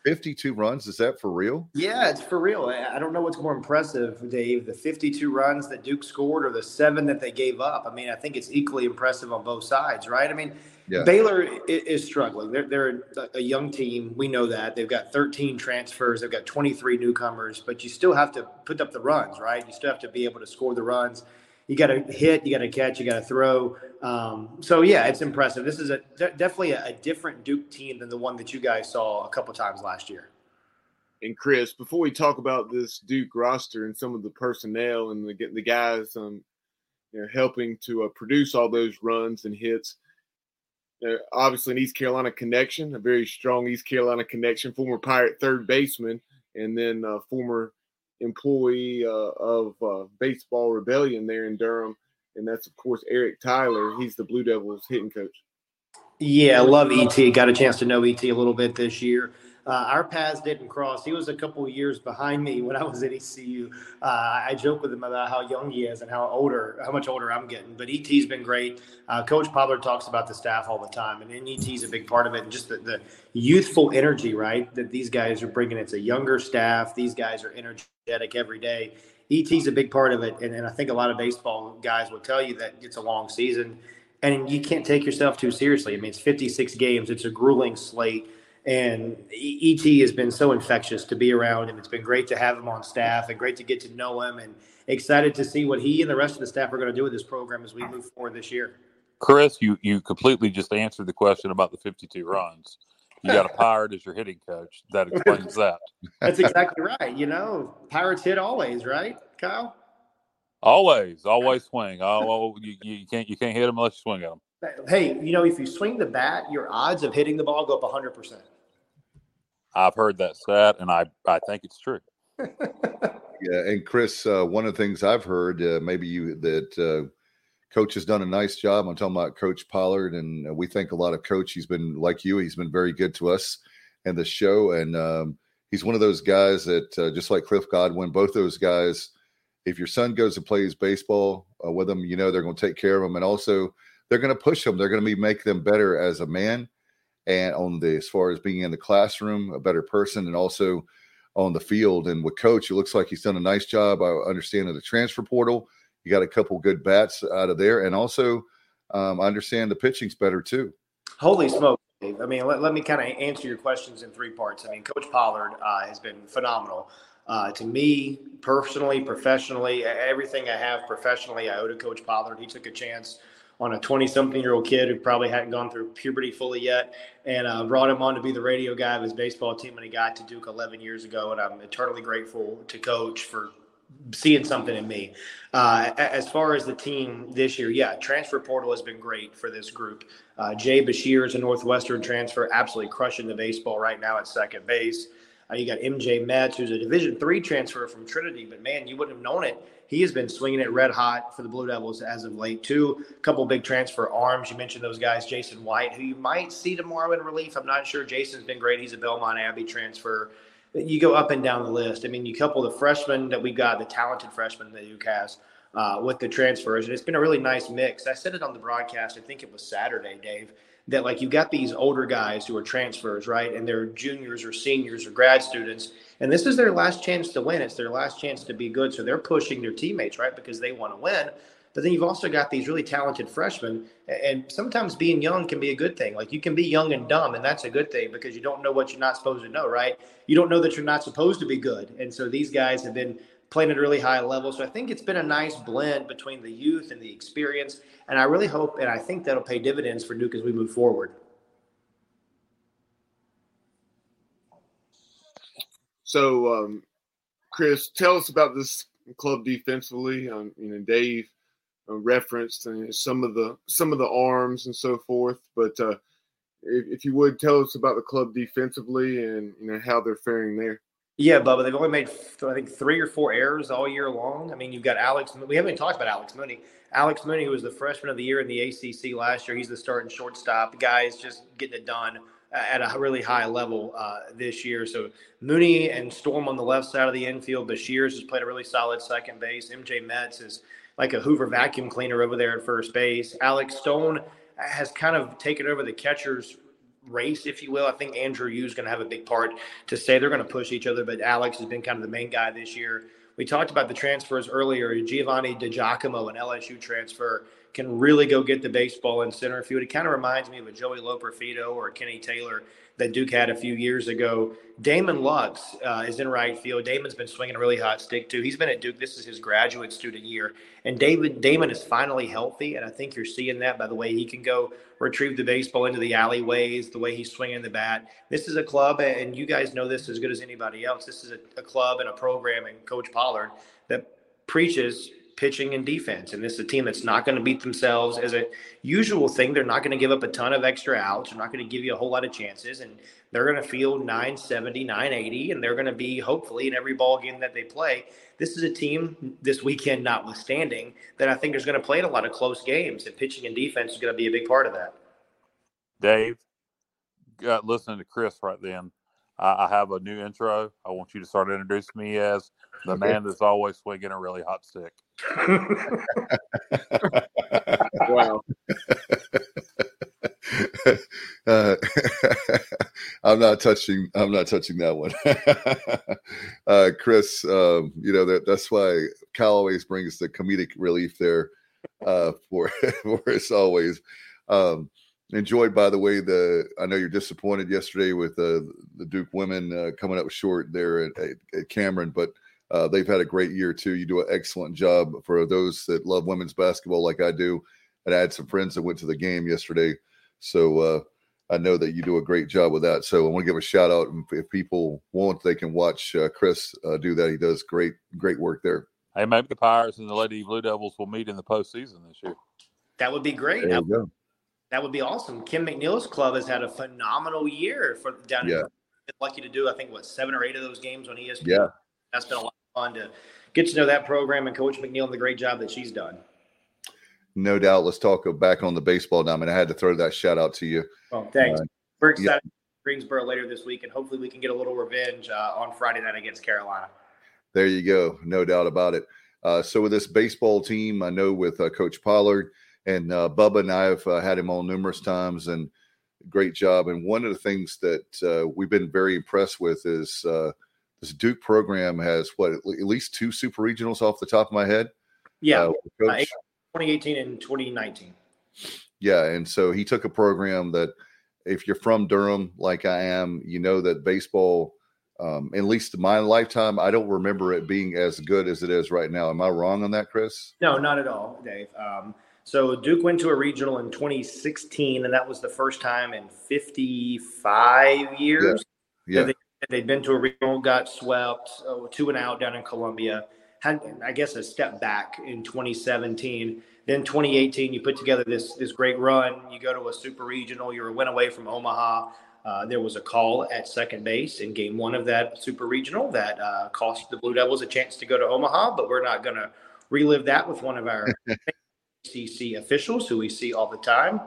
52 runs. Is that for real? Yeah, it's for real. I don't know what's more impressive, Dave, the 52 runs that Duke scored or the seven that they gave up. I mean, I think it's equally impressive on both sides, right? I mean, yeah. Baylor is struggling. They're, they're a young team. We know that. They've got 13 transfers, they've got 23 newcomers, but you still have to put up the runs, right? You still have to be able to score the runs. You got to hit, you got to catch, you got to throw. Um, so, yeah, it's impressive. This is a de- definitely a, a, different Duke team than the one that you guys saw a couple times last year. And Chris, before we talk about this Duke roster and some of the personnel and the, the guys um, you know, helping to uh, produce all those runs and hits – uh, obviously an East Carolina connection, a very strong East Carolina connection, former Pirate third baseman, and then uh, former employee uh, of uh, Baseball Rebellion there in Durham. And that's, of course, Eric Tyler. He's the Blue Devils hitting coach. Yeah, I love ET. Got a chance to know ET a little bit this year. Uh, our paths didn't cross. He was a couple years behind me when I was at ECU. Uh, I joke with him about how young he is and how older, how much older I'm getting. But ET's been great. Uh, Coach Pollard talks about the staff all the time, and, and ET's a big part of it. And just the, the youthful energy, right, that these guys are bringing. It's a younger staff. These guys are energetic every day. ET's a big part of it, and, and I think a lot of baseball guys will tell you that it's a long season, and you can't take yourself too seriously. I mean, it's 56 games. It's a grueling slate and ET has been so infectious to be around him. It's been great to have him on staff and great to get to know him and excited to see what he and the rest of the staff are going to do with this program as we move forward this year. Chris, you, you completely just answered the question about the 52 runs. You got a [laughs] pirate as your hitting coach. That explains that. [laughs] That's exactly right. You know, pirates hit always, right, Kyle? Always, always swing. Oh, oh you, you can't you can't hit them unless you swing at them. Hey, you know, if you swing the bat, your odds of hitting the ball go up 100%. I've heard that stat, and I, I think it's true. [laughs] yeah, and Chris, uh, one of the things I've heard, uh, maybe you that uh, coach has done a nice job. I'm talking about Coach Pollard, and we think a lot of coach. He's been like you. He's been very good to us and the show, and um, he's one of those guys that uh, just like Cliff Godwin, both those guys. If your son goes and plays baseball uh, with them, you know they're going to take care of him, and also they're going to push them. They're going to be make them better as a man, and on the as far as being in the classroom, a better person, and also on the field. And with coach, it looks like he's done a nice job. I understand in the transfer portal, you got a couple good bats out of there, and also um, I understand the pitching's better too. Holy smoke! I mean, let, let me kind of answer your questions in three parts. I mean, Coach Pollard uh, has been phenomenal. Uh, to me, personally, professionally, everything I have professionally, I owe to Coach Pollard. He took a chance on a 20 something year old kid who probably hadn't gone through puberty fully yet and uh, brought him on to be the radio guy of his baseball team when he got to Duke 11 years ago. And I'm eternally grateful to coach for seeing something in me. Uh, as far as the team this year, yeah, transfer portal has been great for this group. Uh, Jay Beshears is a Northwestern transfer, absolutely crushing the baseball right now at second base. Uh, you got MJ Metz, who's a Division three transfer from Trinity, but man, you wouldn't have known it. He has been swinging it red hot for the Blue Devils as of late, too. A couple big transfer arms. You mentioned those guys, Jason White, who you might see tomorrow in relief. I'm not sure. Jason's been great. He's a Belmont Abbey transfer you go up and down the list. I mean, you couple the freshmen that we've got, the talented freshmen that has, uh, with the transfers, and it's been a really nice mix. I said it on the broadcast. I think it was Saturday, Dave. That like you got these older guys who are transfers, right? And they're juniors or seniors or grad students, and this is their last chance to win. It's their last chance to be good, so they're pushing their teammates, right? Because they want to win. But then you've also got these really talented freshmen, and sometimes being young can be a good thing. Like you can be young and dumb, and that's a good thing because you don't know what you're not supposed to know, right? You don't know that you're not supposed to be good, and so these guys have been playing at a really high level. So I think it's been a nice blend between the youth and the experience, and I really hope and I think that'll pay dividends for Duke as we move forward. So, um, Chris, tell us about this club defensively. Um, you know, Dave uh, referenced and some of the some of the arms and so forth. But uh, if, if, you would tell us about the club defensively and you know how they're faring there. Yeah, Bubba, they've only made I think three or four errors all year long. I mean, you've got Alex. We haven't even talked about Alex Mooney. Alex Mooney, who was the freshman of the year in the ACC last year, he's the starting shortstop. The just getting it done at a really high level uh, this year. So Mooney and Storm on the left side of the infield. Beshears has played a really solid second base. MJ Metz is like a Hoover vacuum cleaner over there at first base. Alex Stone has kind of taken over the catcher's race, if you will. I think Andrew Yu is going to have a big part to say they're going to push each other, but Alex has been kind of the main guy this year. We talked about the transfers earlier. Giovanni DiGiacomo, an LSU transfer, can really go get the baseball in center field. It kind of reminds me of a Joey Loperfido or Kenny Taylor that Duke had a few years ago. Damon Lux uh, is in right field. Damon's been swinging a really hot stick too. He's been at Duke. This is his graduate student year, and David Damon is finally healthy, and I think you're seeing that by the way he can go retrieve the baseball into the alleyways, the way he's swinging the bat. This is a club, and you guys know this as good as anybody else. This is a, a club and a program, and Coach Pollard that preaches pitching and defense. And this is a team that's not going to beat themselves as a usual thing. They're not going to give up a ton of extra outs. They're not going to give you a whole lot of chances. And they're going to field 970, 980, and they're going to be hopefully in every ball game that they play. This is a team this weekend, notwithstanding, that I think is going to play in a lot of close games. And pitching and defense is going to be a big part of that. Dave, uh, listening to Chris right then, I, I have a new intro. I want you to start introducing me as the man that's always swinging a really hot stick. wow. [laughs] Uh, [laughs] I'm not touching. I'm not touching that one, [laughs] uh, Chris. Um, you know that that's why Cal always brings the comedic relief there uh, for for us always. Um, enjoyed, by the way. The I know you're disappointed yesterday with uh, the Duke women uh, coming up short there at, at, at Cameron, but uh, they've had a great year too. You do an excellent job for those that love women's basketball like I do. And I had some friends that went to the game yesterday, so uh, I know that you do a great job with that. So I want to give a shout out. If people want, they can watch uh, Chris uh, do that. He does great, great work there. Hey, maybe the Pirates and the Lady Blue Devils will meet in the postseason this year. That would be great. That, that, would be awesome. Kim McNeill's club has had a phenomenal year for down yeah. Lucky to do, I think, what seven or eight of those games on ESPN. Yeah, that's been a lot of fun to get to know that program and Coach McNeill and the great job that she's done. No doubt. Let's talk back on the baseball diamond. I had to throw that shout out to you. Oh, thanks. Uh, We're excited. Yeah. Greensboro later this week, and hopefully we can get a little revenge uh, on Friday night against Carolina. There you go. No doubt about it. Uh, so with this baseball team, I know with uh, Coach Pollard and uh, Bubba and I have uh, had him on numerous times, and great job. And one of the things that uh, we've been very impressed with is this Duke program has what at least two super regionals off the top of my head. Yeah, uh, 2018 and 2019. Yeah, and so he took a program that, if you're from Durham like I am, you know that baseball, um, at least in my lifetime, I don't remember it being as good as it is right now. Am I wrong on that, Chris? No, not at all, Dave. Um, so Duke went to a regional in 2016, and that was the first time in 55 years. Yeah. yeah. They They'd been to a regional, got swept, oh, two and out down in Columbia. had, I guess, a step back in 2017. Then 2018, you put together this this great run. You go to a super regional. You're a win away from Omaha. Uh, there was a call at second base in game one of that super regional that uh, cost the Blue Devils a chance to go to Omaha, but we're not going to relive that with one of our [laughs] ACC officials who we see all the time.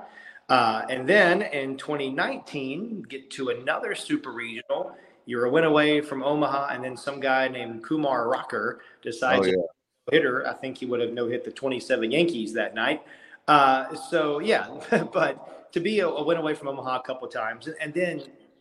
Uh, and then in 2019, get to another super regional. You're a win away from Omaha, and then some guy named Kumar Rocker decides oh, yeah. hitter. I think he would have no hit the 27 Yankees that night. Uh, so yeah, [laughs] but to be a, a, win away from Omaha a couple times, and then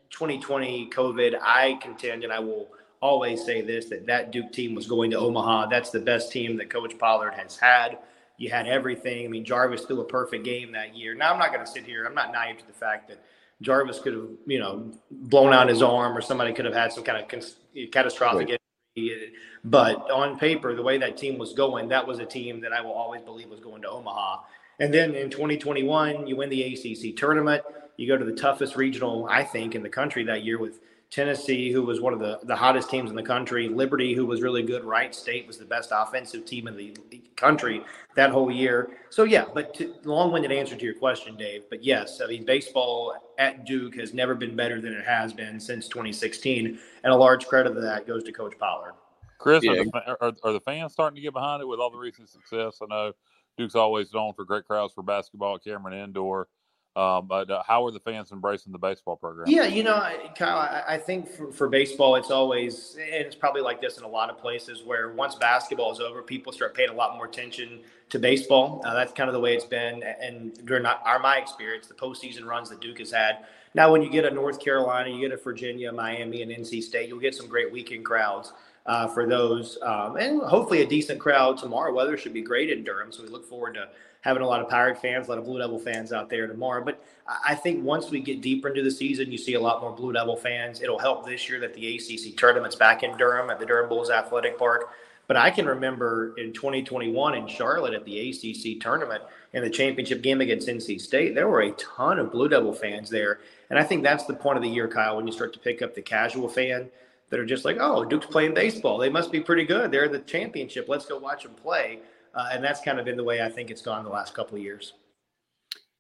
2020 COVID, I contend, and I will always say this: that that Duke team was going to Omaha. That's the best team that Coach Pollard has had. You had everything. I mean, Jarvis threw a perfect game that year. Now, I'm not going to sit here. I'm not naive to the fact that Jarvis could have, you know, blown out his arm or somebody could have had some kind of catastrophic right. injury. But on paper, the way that team was going, that was a team that I will always believe was going to Omaha. And then in 2021, you win the ACC tournament. You go to the toughest regional, I think, in the country that year with Tennessee, who was one of the, the hottest teams in the country, Liberty, who was really good, Wright State was the best offensive team in the country that whole year. So, yeah, but to, long winded answer to your question, Dave. But yes, I mean, baseball at Duke has never been better than it has been since 2016. And a large credit of that goes to Coach Pollard. Chris, yeah. are, the, are, are the fans starting to get behind it with all the recent success? I know Duke's always known for great crowds for basketball at Cameron Indoor. Um, but uh, how are the fans embracing the baseball program? Yeah, you know, Kyle, I, think for, for, baseball, it's always, and it's probably like this in a lot of places where once basketball is over, people start paying a lot more attention to baseball. Uh, that's kind of the way it's been. And during our, my experience, the postseason runs that Duke has had. Now, when you get a North Carolina, you get a Virginia, Miami, and NC State, you'll get some great weekend crowds. Uh, for those, um, and hopefully a decent crowd tomorrow. Weather should be great in Durham, so we look forward to having a lot of Pirate fans, a lot of Blue Devil fans out there tomorrow. But I think once we get deeper into the season, you see a lot more Blue Devil fans. It'll help this year that the ACC tournament's back in Durham at the Durham Bulls Athletic Park. But I can remember in 2021 in Charlotte at the ACC tournament in the championship game against NC State, there were a ton of Blue Devil fans there. And I think that's the point of the year, Kyle, when you start to pick up the casual fan that are just like, oh, Duke's playing baseball. They must be pretty good. They're the championship. Let's go watch them play. Uh, and that's kind of been the way I think it's gone the last couple of years.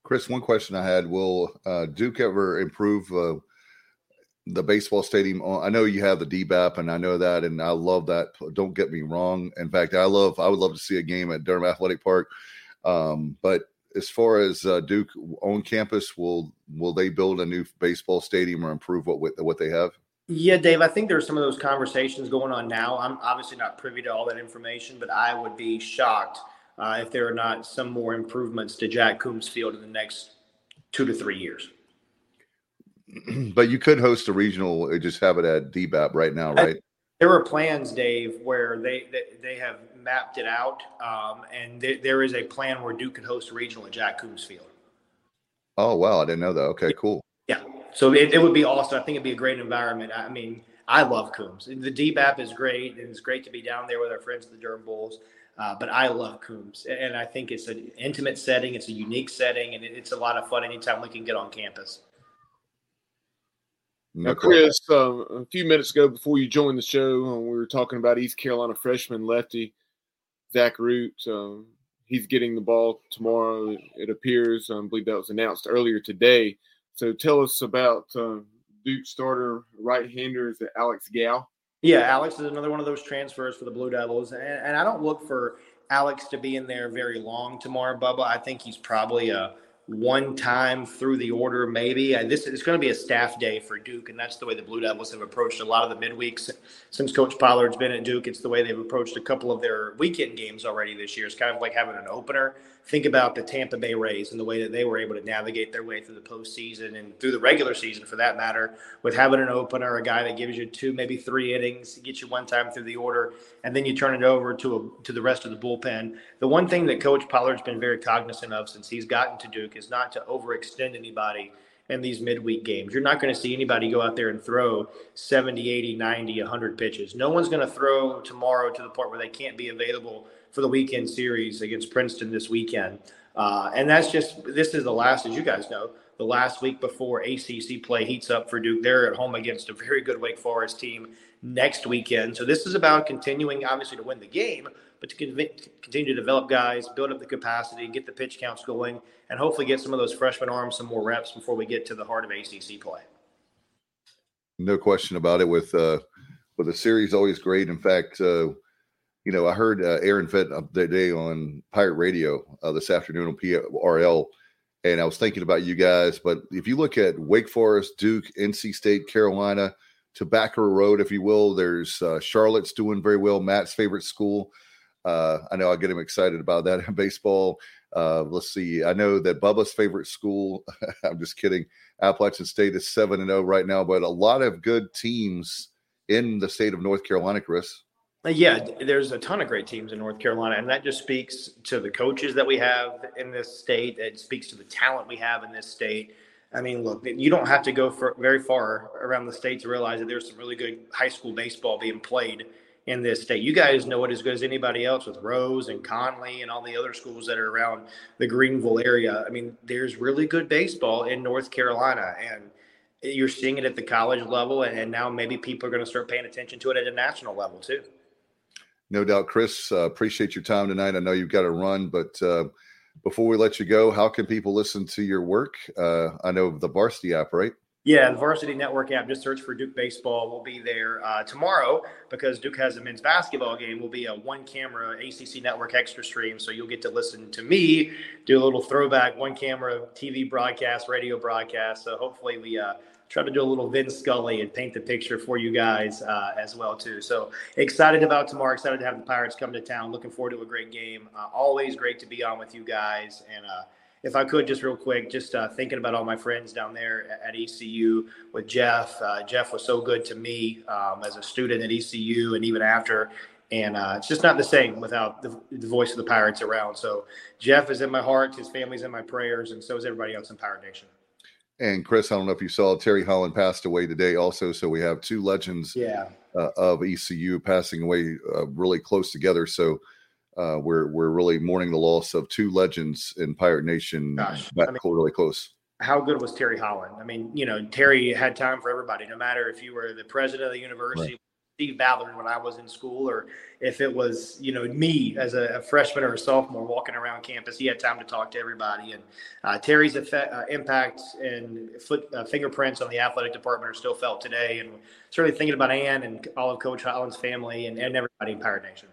Chris, one question I had: Will uh, Duke ever improve uh, the baseball stadium? I know you have the DBAP, and I know that, and I love that. Don't get me wrong. In fact, I love. I would love to see a game at Durham Athletic Park. Um, but as far as uh, Duke on campus, will will they build a new baseball stadium or improve what what they have? Yeah, Dave, I think there's some of those conversations going on now. I'm obviously not privy to all that information, but I would be shocked uh, if there are not some more improvements to Jack Coombs Field in the next two to three years. [clears throat] But you could host a regional, uh, just have it at DBAP right now, right? There are plans, Dave, where they they, they have mapped it out, um, and th- there is a plan where Duke could host a regional at Jack Coombs Field. Oh wow, I didn't know that. Okay, cool. Yeah, so it, it would be awesome. I think it'd be a great environment. I mean, I love Coombs. The DBAP is great, and it's great to be down there with our friends, the Durham Bulls. Uh, but I love Coombs, and I think it's an intimate setting. It's a unique setting, and it's a lot of fun anytime we can get on campus. Now, Chris, uh, a few minutes ago before you joined the show, uh, we were talking about East Carolina freshman lefty Zach Root. Uh, he's getting the ball tomorrow. It appears. I believe that was announced earlier today. So tell us about uh, Duke starter right-hander is Alex Gow. Yeah, Alex is another one of those transfers for the Blue Devils, and, and I don't look for Alex to be in there very long tomorrow, Bubba. I think he's probably a one time through the order, maybe. And this is going to be a staff day for Duke, and that's the way the Blue Devils have approached a lot of the midweeks since Coach Pollard's been at Duke. It's the way they've approached a couple of their weekend games already this year. It's kind of like having an opener think about the Tampa Bay Rays and the way that they were able to navigate their way through the postseason and through the regular season, for that matter, with having an opener, a guy that gives you two, maybe three innings, gets you one time through the order, and then you turn it over to a, to the rest of the bullpen. The one thing that Coach Pollard's been very cognizant of since he's gotten to Duke is not to overextend anybody in these midweek games. You're not going to see anybody go out there and throw 70, 80, 90, 100 pitches. No one's going to throw tomorrow to the point where they can't be available for the weekend series against Princeton this weekend. Uh, and that's just, this is the last, as you guys know, the last week before ACC play heats up for Duke. They're at home against a very good Wake Forest team next weekend. So this is about continuing, obviously, to win the game, but to continue to develop guys, build up the capacity, get the pitch counts going, and hopefully get some of those freshman arms some more reps before we get to the heart of ACC play. No question about it. With uh, with the series, always great. In fact, uh, you know, I heard uh, Aaron Fett that day on Pirate Radio uh, this afternoon on PRL, and I was thinking about you guys. But if you look at Wake Forest, Duke, NC State, Carolina, Tobacco Road, if you will, there's uh, Charlotte's doing very well. Matt's favorite school. Uh, I know I get him excited about that in [laughs] baseball. Uh, let's see. I know that Bubba's favorite school. [laughs] I'm just kidding. Appalachian State is seven and zero oh right now, but a lot of good teams in the state of North Carolina, Chris. Uh, yeah, there's a ton of great teams in North Carolina, and that just speaks to the coaches that we have in this state. It speaks to the talent we have in this state. I mean, look, you don't have to go for very far around the state to realize that there's some really good high school baseball being played in this state. You guys know it as good as anybody else with Rose and Conley and all the other schools that are around the Greenville area. I mean, there's really good baseball in North Carolina, and you're seeing it at the college level, and now maybe people are going to start paying attention to it at a national level too. No doubt, Chris. Uh, appreciate your time tonight. I know you've got to run, but uh, before we let you go, how can people listen to your work? Uh, I know the Varsity app, right? Yeah, the Varsity Network app. Just search for Duke Baseball. We'll be there uh, tomorrow because Duke has a men's basketball game. We'll be a one-camera ACC Network extra stream, so you'll get to listen to me do a little throwback one-camera TV broadcast, radio broadcast. So hopefully we uh, try to do a little Vin Scully and paint the picture for you guys uh, as well too. So excited about tomorrow. Excited to have the Pirates come to town. Looking forward to a great game. Uh, always great to be on with you guys and uh, if I could, just real quick, just uh, thinking about all my friends down there at ECU with Jeff. Uh, Jeff was so good to me um, as a student at ECU and even after. And uh, it's just not the same without the, the, voice of the Pirates around. So Jeff is in my heart, his family's in my prayers, and so is everybody else in Pirate Nation. And Chris, I don't know if you saw Terry Holland passed away today, also. So we have two legends yeah. Uh, of ECU passing away uh, really close together. So uh, we're we're really mourning the loss of two legends in Pirate Nation. Gosh, that I mean, really close. How good was Terry Holland? I mean, you know, Terry had time for everybody, no matter if you were the president of the university, right. Steve Ballard when I was in school, or if it was, you know, me as a, a, freshman or a sophomore walking around campus. He had time to talk to everybody. And uh, Terry's effect, uh, impact and foot, uh, fingerprints on the athletic department are still felt today. And certainly thinking about Ann and all of Coach Holland's family and, and everybody in Pirate Nation.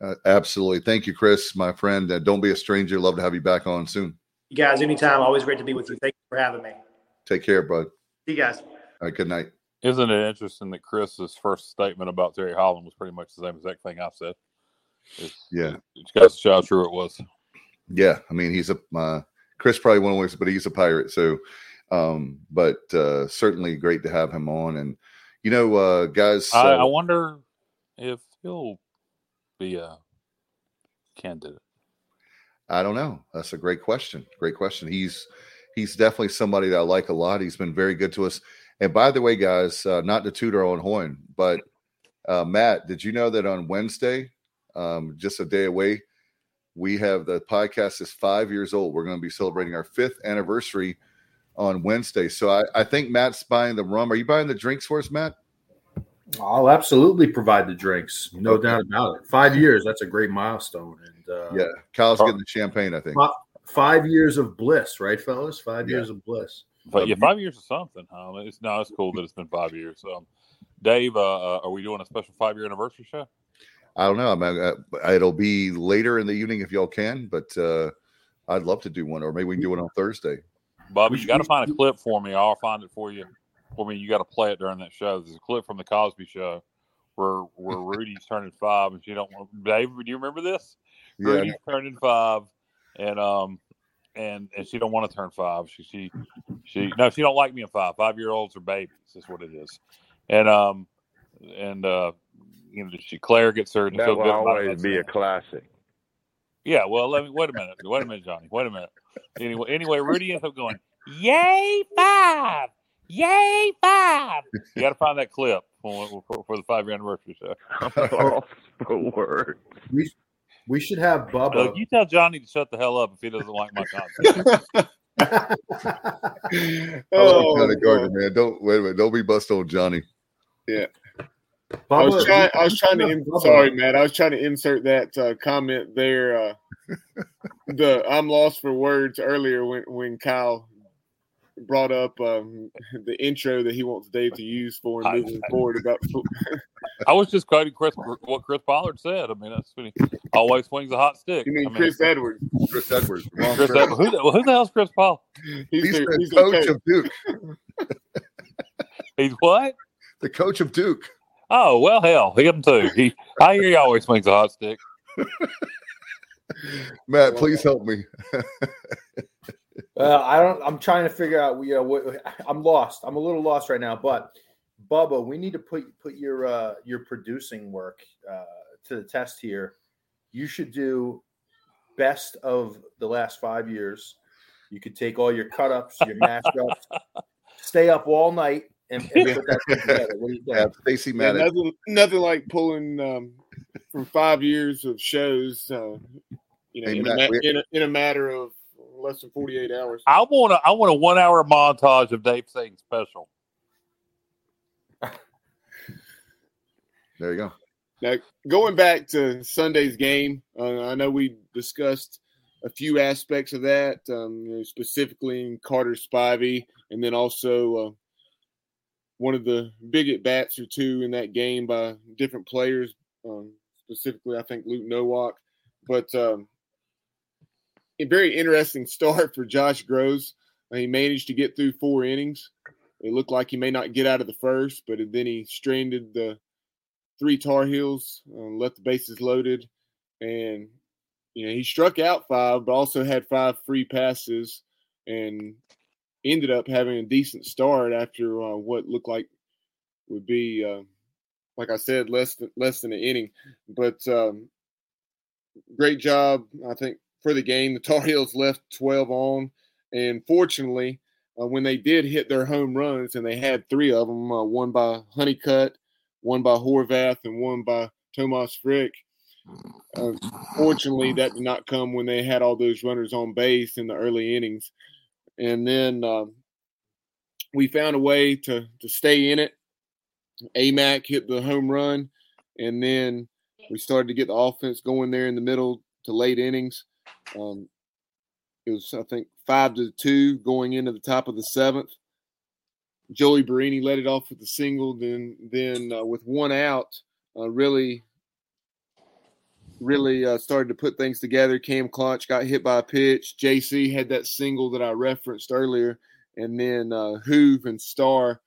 Uh, absolutely. Thank you, Chris, my friend. Uh, don't be a stranger. Love to have you back on soon. You guys, anytime. Always great to be with you. Thank you for having me. Take care, bud. See you guys. All right. Good night. Isn't it interesting that Chris's first statement about Terry Holland was pretty much the same exact thing I said? It's, yeah. It's got to show how true it was. Yeah. I mean, he's a, uh, Chris probably one of but he's a pirate. So, um, but uh, certainly great to have him on. And, you know, uh, guys, I, I wonder if he'll be a candidate? I don't know. That's a great question. Great question. He's he's definitely somebody that I like a lot. He's been very good to us. And by the way, guys, uh, not to toot our own horn, but uh, Matt, did you know that on Wednesday, um, just a day away, we have the podcast is five years old. We're going to be celebrating our fifth anniversary on Wednesday. So I, I think Matt's buying the rum. Are you buying the drinks for us, Matt? I'll absolutely provide the drinks, no okay. doubt about it. Five years, that's a great milestone. And uh, yeah, Kyle's getting the champagne, I think. Five years of bliss, right, fellas? Five yeah. years of bliss. But yeah, five years of something. Huh? It's no, it's cool that it's been five years. Um, Dave, uh, uh, are we doing a special five year anniversary show? I don't know. I mean, uh, it'll be later in the evening if y'all can, but uh, I'd love to do one, or maybe we can do it on Thursday. Bobby, you got to find a clip for me. I'll find it for you I mean, you got to play it during that show. There's a clip from the Cosby Show where where [laughs] Rudy's turning five, and she don't want. Dave, do you remember this? Yeah. Rudy's turning five, and um, and and she don't want to turn five. She she she no, she don't like me in five. Five year olds are babies. Is what it is, and um, and uh, you know, she Claire gets her. That will always be a classic. Yeah, well, let me wait a minute. Wait a minute, Johnny. Wait a minute. Anyway, anyway, Rudy ends up going, "Yay, five! Yay, five! You got to find that clip for, for, for the five year anniversary show. [laughs] I'm word. We, we should have Bubba. you tell Johnny to shut the hell up if he doesn't like my content. [laughs] [laughs] Oh, Johnny boy. Gardner, man. Don't wait a minute. Don't be bust on Johnny. Yeah. I was trying. I was trying to. In, sorry, Matt. I was trying to insert that uh, comment there. Uh, [laughs] the I'm lost for words earlier when when Kyle brought up um, [laughs] the intro that he wants Dave to use for him moving [laughs] forward about. [laughs] I was just quoting Chris what Chris Pollard said. I mean, that's what he always swings a hot stick. You mean I mean, Chris Edwards? Chris Edwards. Chris Chris. Edwards. Who, the, who the hell's Chris Paul? He's, He's the, the he's coach coach. of Duke. He's what? The coach of Duke. Oh well, hell, him too. He, I hear he always swings a hot stick. Matt, please help me. Uh, I don't. I'm trying to figure out. You know, what, I'm lost. I'm a little lost right now. But Bubba, we need to put put your uh, your producing work uh, to the test here. You should do best of the last five years. You could take all your cut ups, your mashups, [laughs] stay up all night, and, and put that thing together. What do you think? Yeah, Stacy Yeah, Maddox. nothing, nothing like pulling um, from five years of shows. Uh, you know, in, a, Matt, ma- we- in, a, in a matter of less than 48 hours. I want a I want a one hour montage of Dave saying special. [laughs] There you go. Now, going back to Sunday's game, uh, I know we discussed a few aspects of that, um, you know, specifically in Carter Spivey, and then also uh, one of the big at bats or two in that game by different players, um, specifically, I think Luke Nowak. But um, a very interesting start for Josh Grosz. Uh, he managed to get through four innings. It looked like he may not get out of the first, but then he stranded the three Tar Heels, uh, left the bases loaded, and you know he struck out five, but also had five free passes, and ended up having a decent start after uh, what looked like would be, uh, like I said, less than less than an inning. But um, great job, I think, for the game. The Tar Heels left twelve on, and fortunately. Uh, when they did hit their home runs, and they had three of them, uh, one by Honeycutt, one by Horvath and one by Tomas Frick. Uh, fortunately, that did not come when they had all those runners on base in the early innings. And then um, we found a way to to stay in it. AMAC hit the home run, and then we started to get the offense going there in the middle to late innings. Um, it was, I think, five to two going into the top of the seventh. Joey Barini led it off with a single. Then, then uh, with one out, uh, really, really uh, started to put things together. Cam Clutch got hit by a pitch. JC had that single that I referenced earlier, and then uh, Hoove and Starr,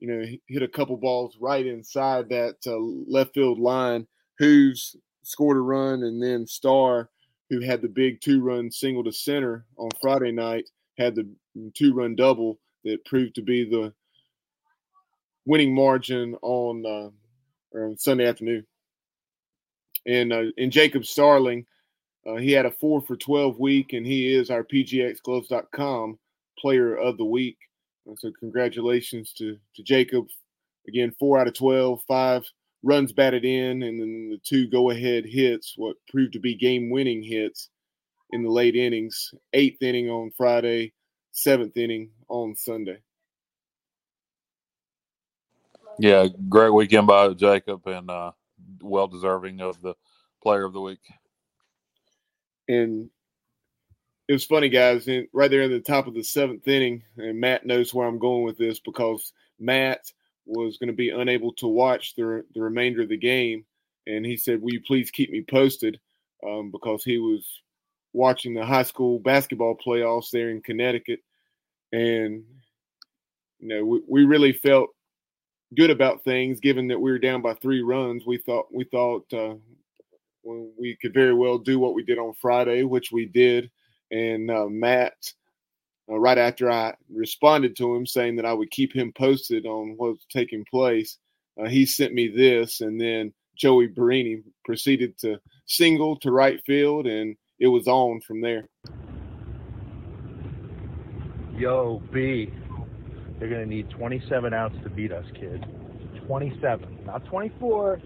you know, hit a couple balls right inside that uh, left field line. Hooves scored a run, and then Starr, who had the big two-run single to center on Friday night, had the two-run double that proved to be the winning margin on uh, on Sunday afternoon. And uh, Jacob Starling, uh, he had a four for twelve week, and he is our PGXGloves.com Player of the Week. And so congratulations to to Jacob. Again, four out of 12, five runs batted in, and then the two go-ahead hits, what proved to be game-winning hits in the late innings. Eighth inning on Friday, seventh inning on Sunday. Yeah, great weekend by Jacob, and uh, well deserving of the Player of the Week. And it was funny, guys. And right there in the top of the seventh inning, and Matt knows where I'm going with this because Matt was going to be unable to watch the the remainder of the game, and he said, "Will you please keep me posted?" Um, because he was watching the high school basketball playoffs there in Connecticut, and you know we, we really felt good about things, given that we were down by three runs. We thought we thought uh, we could very well do what we did on Friday, which we did. And uh, Matt, uh, right after I responded to him saying that I would keep him posted on what was taking place, uh, he sent me this, and then Joey Barini proceeded to single to right field, and it was on from there. Yo, B. They're going to need 27 outs to beat us, kid. 27. Not 24,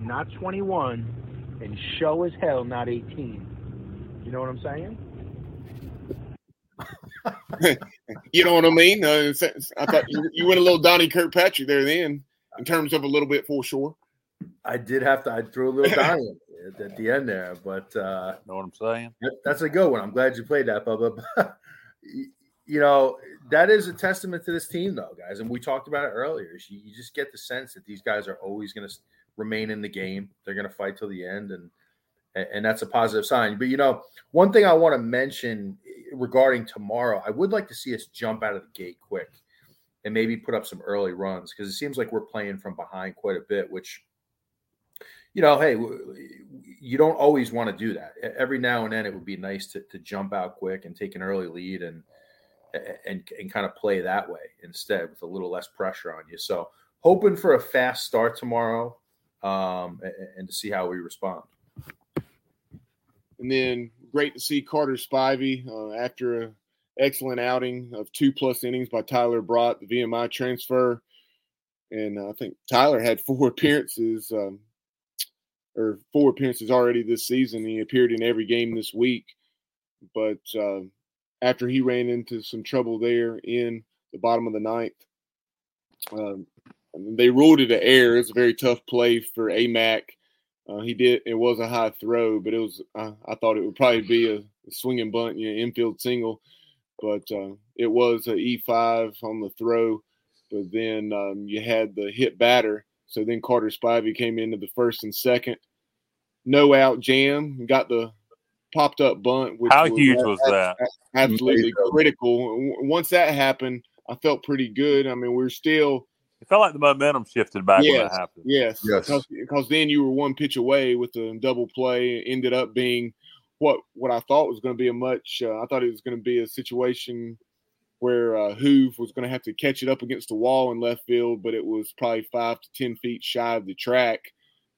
not 21, and show as hell not 18. You know what I'm saying? [laughs] you know what I mean? Uh, I thought you, you went a little Donnie Kirkpatrick there then in terms of a little bit for sure. I did have to. I threw a little Donnie at, at the end there, but uh, know what I'm saying? That's a good one. I'm glad you played that, Bubba. [laughs] you know, that is a testament to this team, though, guys. And we talked about it earlier. You, you just get the sense that these guys are always going to remain in the game. They're going to fight till the end, and and that's a positive sign. But you know, one thing I want to mention regarding tomorrow, I would like to see us jump out of the gate quick and maybe put up some early runs because it seems like we're playing from behind quite a bit, which you know, hey, you don't always want to do that. Every now and then, it would be nice to, to jump out quick and take an early lead and and and kind of play that way instead with a little less pressure on you. So, hoping for a fast start tomorrow, um, and, and to see how we respond. And then great to see Carter Spivey uh, after an excellent outing of two plus innings by Tyler Brott, the VMI transfer. And I think Tyler had four [laughs] appearances, um, or four appearances already this season. He appeared in every game this week. But uh, after he ran into some trouble there in the bottom of the ninth, um, they ruled it an error. It's a very tough play for AMAC uh, he did. It was a high throw, but it was. Uh, I thought it would probably be a, a swinging bunt, you know, infield single, but uh, it was an E five on the throw. But then um, you had the hit batter. So then Carter Spivey came into the first and second. No out jam. Got the popped up bunt. Which How was huge was that? Absolutely critical. Once that happened, I felt pretty good. I mean, we're still it felt like the momentum shifted back yes, when that happened. Yes, yes. Because, because then you were one pitch away with the double play. It ended up being what what I thought was going to be a much. Uh, I thought it was going to be a situation where uh, Hoove was going to have to catch it up against the wall in left field, but it was probably five to ten feet shy of the track.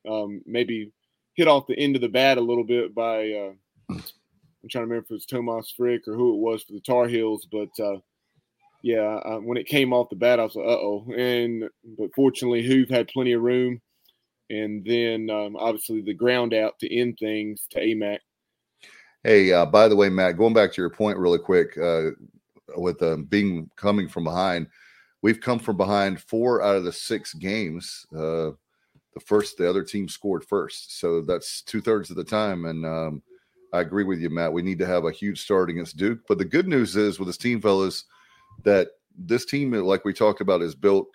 Um, maybe hit off the end of the bat a little bit by. Uh, I'm trying to remember if it was Tomas Frick or who it was for the Tar Heels, but uh, yeah, uh, when it came off the bat, I was like, uh oh. And but fortunately, Hoove had plenty of room, and then um, obviously the ground out to end things to AMAC. Hey, uh, by the way, Matt, going back to your point really quick, uh, with um, being coming from behind, we've come from behind four out of the six games. Uh, the first, the other team scored first, so that's two thirds of the time. And um, I agree with you, Matt. We need to have a huge start against Duke. But the good news is with this team, fellas that this team, like we talked about, is built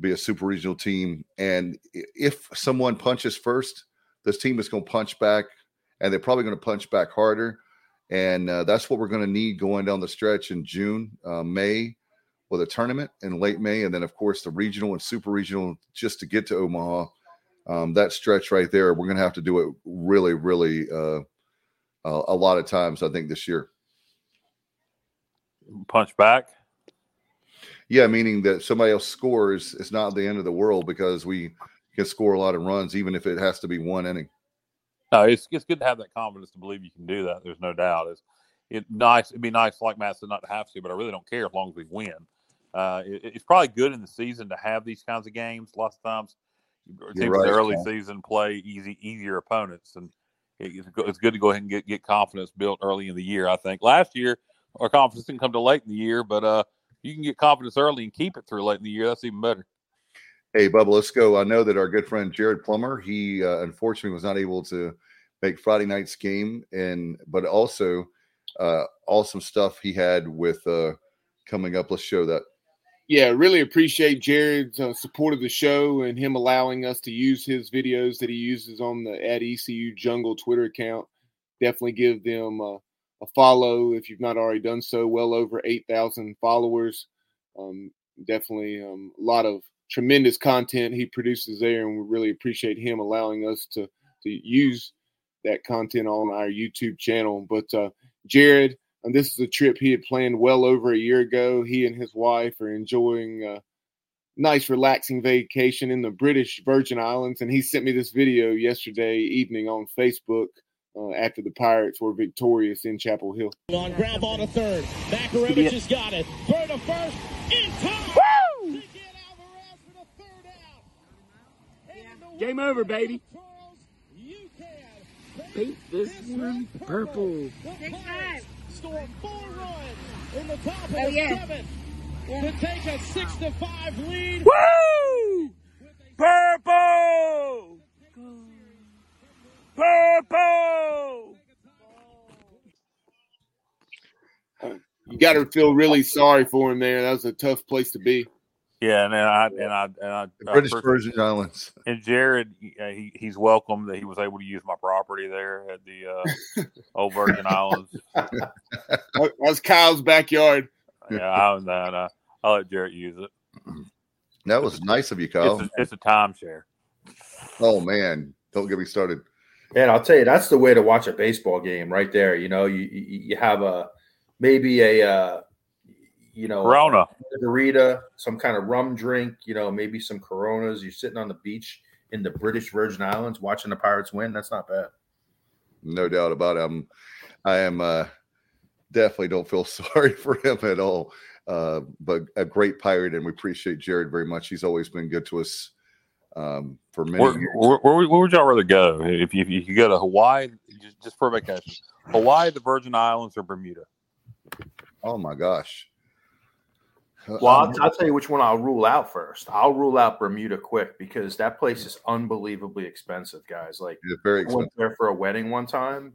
be a super regional team. And if someone punches first, this team is going to punch back, and they're probably going to punch back harder. And uh, that's what we're going to need going down the stretch in June, uh, May, with a tournament in late May, and then of course the regional and super regional just to get to Omaha. Um, that stretch right there, we're going to have to do it really, really uh, a lot of times. I think this year. Punch back. Yeah, meaning that somebody else scores, it's not the end of the world because we can score a lot of runs, even if it has to be one inning. No, it's it's good to have that confidence to believe you can do that. There's no doubt. It's it nice. It'd be nice, like Matt said, not to have to, but I really don't care as long as we win. Uh, it, it's probably good in the season to have these kinds of games. Lots of times, teams right, in the early season play easy, easier opponents, and it's, it's good to go ahead and get get confidence built early in the year. I think last year our confidence didn't come to late in the year, but uh, you can get confidence early and keep it through late in the year, that's even better. Hey, Bubba, let's go. I know that our good friend Jared Plummer, he uh, unfortunately was not able to make Friday night's game, and but also uh, awesome stuff he had with uh, coming up. Let's show that. Yeah, really appreciate Jared's uh, support of the show and him allowing us to use his videos that he uses on the at ECU Jungle Twitter account. Definitely give them uh, a follow if you've not already done so. Well over 8,000 followers. Um, definitely um, a lot of tremendous content he produces there, and we really appreciate him allowing us to to use that content on our YouTube channel. But uh, Jared, and this is a trip he had planned well over a year ago. He and his wife are enjoying a nice, relaxing vacation in the British Virgin Islands, and he sent me this video yesterday evening on Facebook uh, after the Pirates were victorious in Chapel Hill. On ground ball to third. Makarevich has got it. Third to first. In time. Woo! Game over, baby. Paint this one purple. Storm four runs in the top of Oh, the yeah. seventh to take a six to five lead. Woo! Purple! Purple! You got to feel really sorry for him there. That was a tough place to be. Yeah, and then I and I and I The uh, British first- Virgin Islands. [laughs] And Jared, uh, he, he's welcome that he was able to use my property there at the uh, [laughs] Old Virgin Islands. That was Kyle's backyard. Yeah, I, and, uh, I'll let Jared use it. That was nice of you, Kyle. It's a, it's a timeshare. Oh man, don't get me started. And I'll tell you, that's the way to watch a baseball game right there. You know, you you, you have a maybe a uh, you know Corona. a margarita, some kind of rum drink. You know, maybe some Coronas. You're sitting on the beach in the British Virgin Islands watching the Pirates win. That's not bad. No doubt about it. I'm, I am uh, definitely don't feel [laughs] sorry for him at all. Uh, but a great pirate, and we appreciate Jared very much. He's always been good to us um, for many Where, years. where, where, where would y'all rather go if you, if you could go to Hawaii just, just for a vacation? Hawaii, the Virgin Islands, or Bermuda? Oh my gosh. Well, I'll, I'll tell you which one I'll rule out first. I'll rule out Bermuda quick because that place is unbelievably expensive, guys. Like It's very I went there for a wedding one time.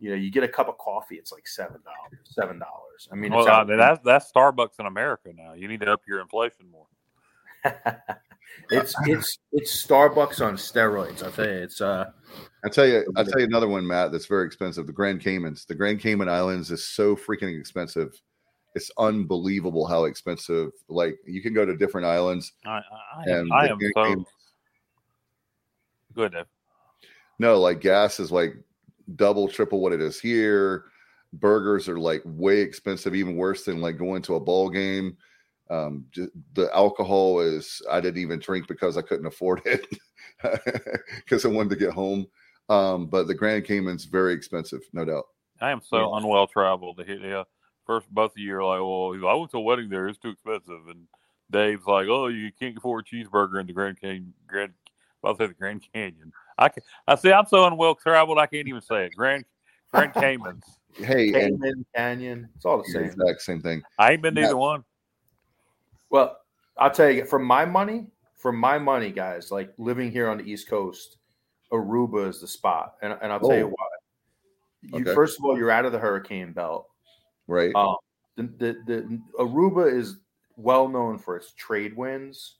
You know, you get a cup of coffee, it's like seven dollars. Seven dollars. I mean, well, it's uh, out- that's that's Starbucks in America now. You need to up your inflation more. [laughs] it's it's it's Starbucks on steroids. I'll tell you, it's uh I tell you, I tell you another one, Matt. That's very expensive. The Grand Caymans. The Grand Cayman Islands is so freaking expensive. It's unbelievable how expensive. Like you can go to different islands. I, I, I am, and I am so Cayman- good. No, like gas is like double, triple what it is here. Burgers are like way expensive, even worse than like going to a ball game. Um, ju- the alcohol is I didn't even drink because I couldn't afford [laughs] it because I wanted to get home. Um, but the Grand Cayman's very expensive, no doubt. I am so unwell traveled. to Yeah, first both of you are like, "Well, he's I went to a wedding there; it's too expensive." And Dave's like, "Oh, you can't afford a cheeseburger in the Grand Canyon." Grand, I'll say the Grand Canyon. I can, I see. I'm so unwell traveled, I can't even say it. Grand Grand [laughs] Caymans. Hey, and Cayman Canyon. It's all the same. exact same thing. I ain't been to Yeah. either one. Well, I'll tell you, from my money, from my money, guys, like living here on the East Coast, Aruba is the spot, and, and I'll tell you Oh. why. You Okay. first of all, you're out of the hurricane belt. Right. Um, the, the the Aruba is well known for its trade winds,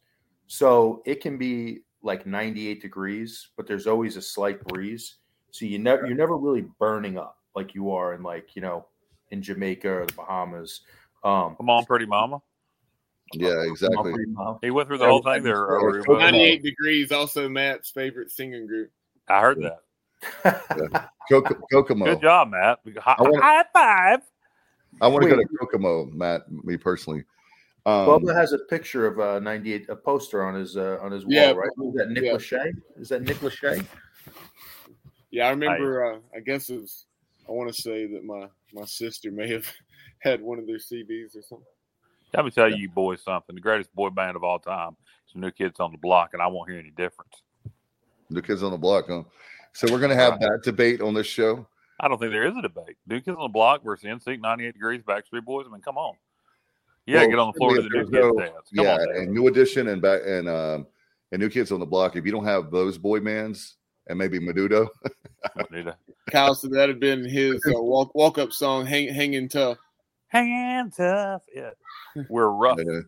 so it can be like 98 degrees, but there's always a slight breeze, so you never you're never really burning up like you are in like you know in Jamaica or the Bahamas. Um, Come on, pretty mama. Yeah, exactly. He went through the whole thing there. Aruba. 98 Degrees, also Matt's favorite singing group. I heard that. Kokomo. Kokomo. Good job, Matt. High, I wanna- high five. I want to go to Kokomo, Matt. Me personally. Um, Bubba has a picture of uh, 98, a poster on his uh, on his wall, Yeah. right? Is that Nick Yeah. Lachey? Is that Nick Lachey? Yeah, I remember. Uh, I guess it was. I want to say that my my sister may have [laughs] had one of their CDs or something. Let me tell you boys something. The greatest boy band of all time is New Kids on the Block, and I won't hear any difference. the kids on the block, huh? So we're going to have that debate on this show. I don't think there is a debate. New Kids on the Block versus NSYNC 98 Degrees, Backstreet Boys. I mean, come on. Yeah, Well, get on the floor to the certainly New Kids there's dance. Come yeah, on, and New Edition and back and um and New Kids on the Block. If you don't have those boy bands and maybe Menudo, Anita. [laughs] Kyle said that had been his uh, walk walk up song, hang, "Hanging Tough." Hang tough. [laughs] Yeah. We're rough. uh,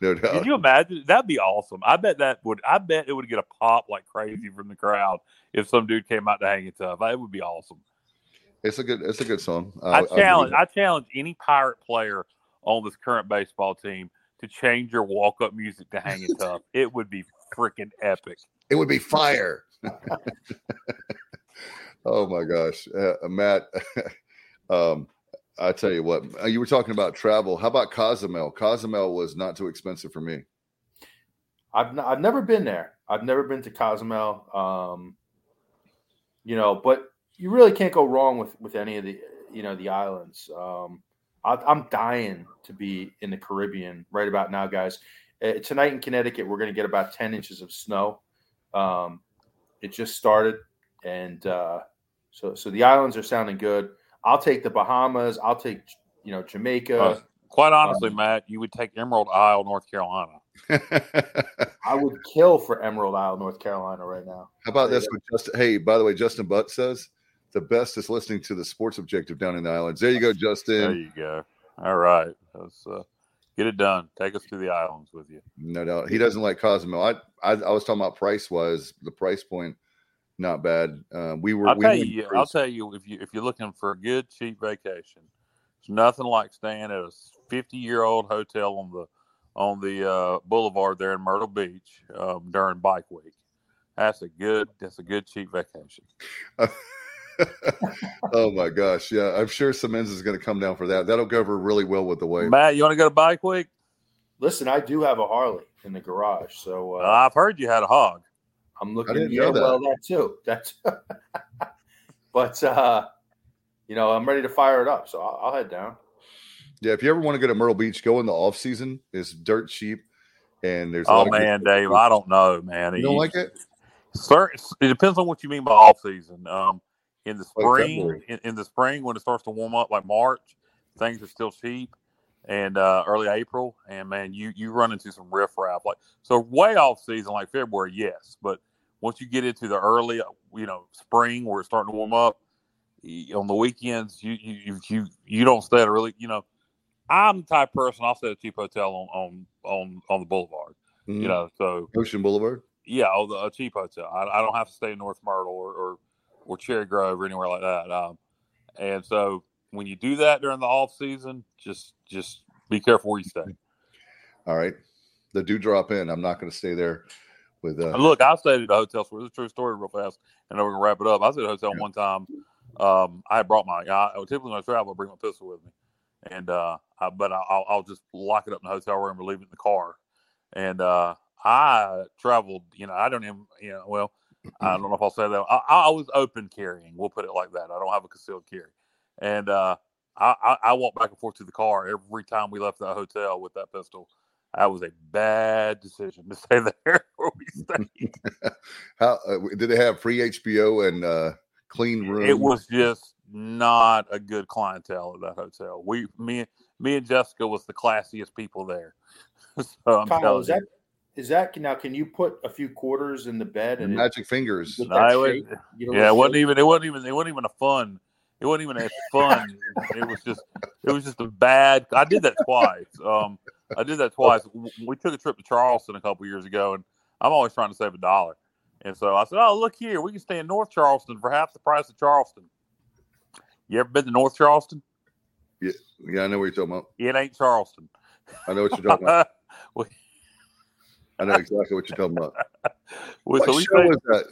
no doubt. Could you imagine? That'd be awesome. I bet that would. I bet it would get a pop like crazy from the crowd if some dude came out to hang it tough. It would be awesome. It's a good. It's a good song. I I'll challenge. I challenge any pirate player on this current baseball team to change your walk up music to hang it tough. It would be freaking epic. It would be fire. [laughs] oh my gosh, uh, Matt. [laughs] um, I tell you what, uh, you were talking about travel. How about Cozumel? Cozumel was not too expensive for me. I've n- I've never been there. I've never been to Cozumel. Um, you know, but you really can't go wrong with with any of the you know the islands. Um, I, I'm dying to be in the Caribbean right about now, guys. Uh, tonight in Connecticut, we're going to get about 10 inches of snow. Um, it just started, and uh, so so the islands are sounding good. I'll take the Bahamas. I'll take you know Jamaica. Uh, quite honestly, Um, Matt, you would take Emerald Isle, North Carolina. [laughs] I would kill for Emerald Isle, North Carolina, right now. How about this? With Justin, hey, by the way, Justin Butt says the best is listening to the Sports Objective down in the islands. There you go, Justin. There you go. All right, Let's, uh, get it done. Take us to the islands with you. No doubt. He doesn't like Cosmo. I, I I was talking about price was the price point, not bad. Uh, we were. I'll we tell you. cruise- I'll tell you if you if you're looking for a good cheap vacation, it's nothing like staying at a 50 year old hotel on the on the uh, boulevard there in Myrtle Beach um, during Bike Week. That's a good. That's a good cheap vacation. [laughs] oh my gosh, yeah. I'm sure Simmons is going to come down for that. That'll go over really well with the wave. Matt, you want to go to Bike Week? Listen, I do have a Harley in the garage, so uh, I've heard you had a hog. I'm I looking. didn't Yeah, know that. well, that too. That's. [laughs] but uh, you know, I'm ready to fire it up, so I'll, I'll head down. Yeah, if you ever want to go to Myrtle Beach, go in the off season. It's dirt cheap, and there's. Oh man. Dave, I don't know, man. You don't You- like it? Sir, it depends on what you mean by off season. Um, in the spring, February. in, in the spring when it starts to warm up, like March, things are still cheap, and uh, early April, and man, you you run into some riffraff. Like so, way off season like February, yes, but once you get into the early, you know, spring where it's starting to warm up, on the weekends, you you you you, don't stay at a really, you know. I'm the type of person I'll stay at a cheap hotel on on on, on the boulevard. Mhm. You know, so Ocean Boulevard. yeah, a cheap hotel. I, I don't have to stay in North Myrtle or, or, or Cherry Grove or anywhere like that. Um, and so when you do that during the off season, just just be careful where you stay. All right, the do drop in. I'm not going to stay there with. Uh, Look, I stayed at a hotel. So it's a true story, real fast, and then we're gonna wrap it up. I was at a hotel one time. Um, I brought my. I, typically when I travel, I bring my pistol with me, and uh, I, but I, I'll, I'll just lock it up in the hotel room or leave it in the car. And uh, I traveled. You know, I don't even. You know, well, I don't know if I'll say that. I, I was open carrying. We'll put it like that. I don't have a concealed carry, and uh, I, I, I walked back and forth to the car every time we left the hotel with that pistol. That was a bad decision to [laughs] stay there where we stayed. [laughs] How uh, did they have free HBO and uh, clean room? It was just not a good clientele at that hotel. We, me, me and Jessica was the classiest people there. [laughs] so I'm Kyle, telling is that you. is that now? Can you put a few quarters in the bed and it- magic fingers. get No, it was- shape? You know yeah, it wasn't saying? even. It wasn't even. It wasn't even a fun. It wasn't even as fun. it was just. It was just a bad. I did that twice. Um, I did that twice. We took a trip to Charleston a couple years ago, and I'm always trying to save a dollar. And so I said, "Oh, look here, we can stay in North Charleston for half the price of Charleston." You ever been to North Charleston? Yeah, yeah, I know what you're talking about. It ain't Charleston. I know what you're talking about. [laughs] We- I know exactly what you're talking about. [laughs] What so show stayed- was that?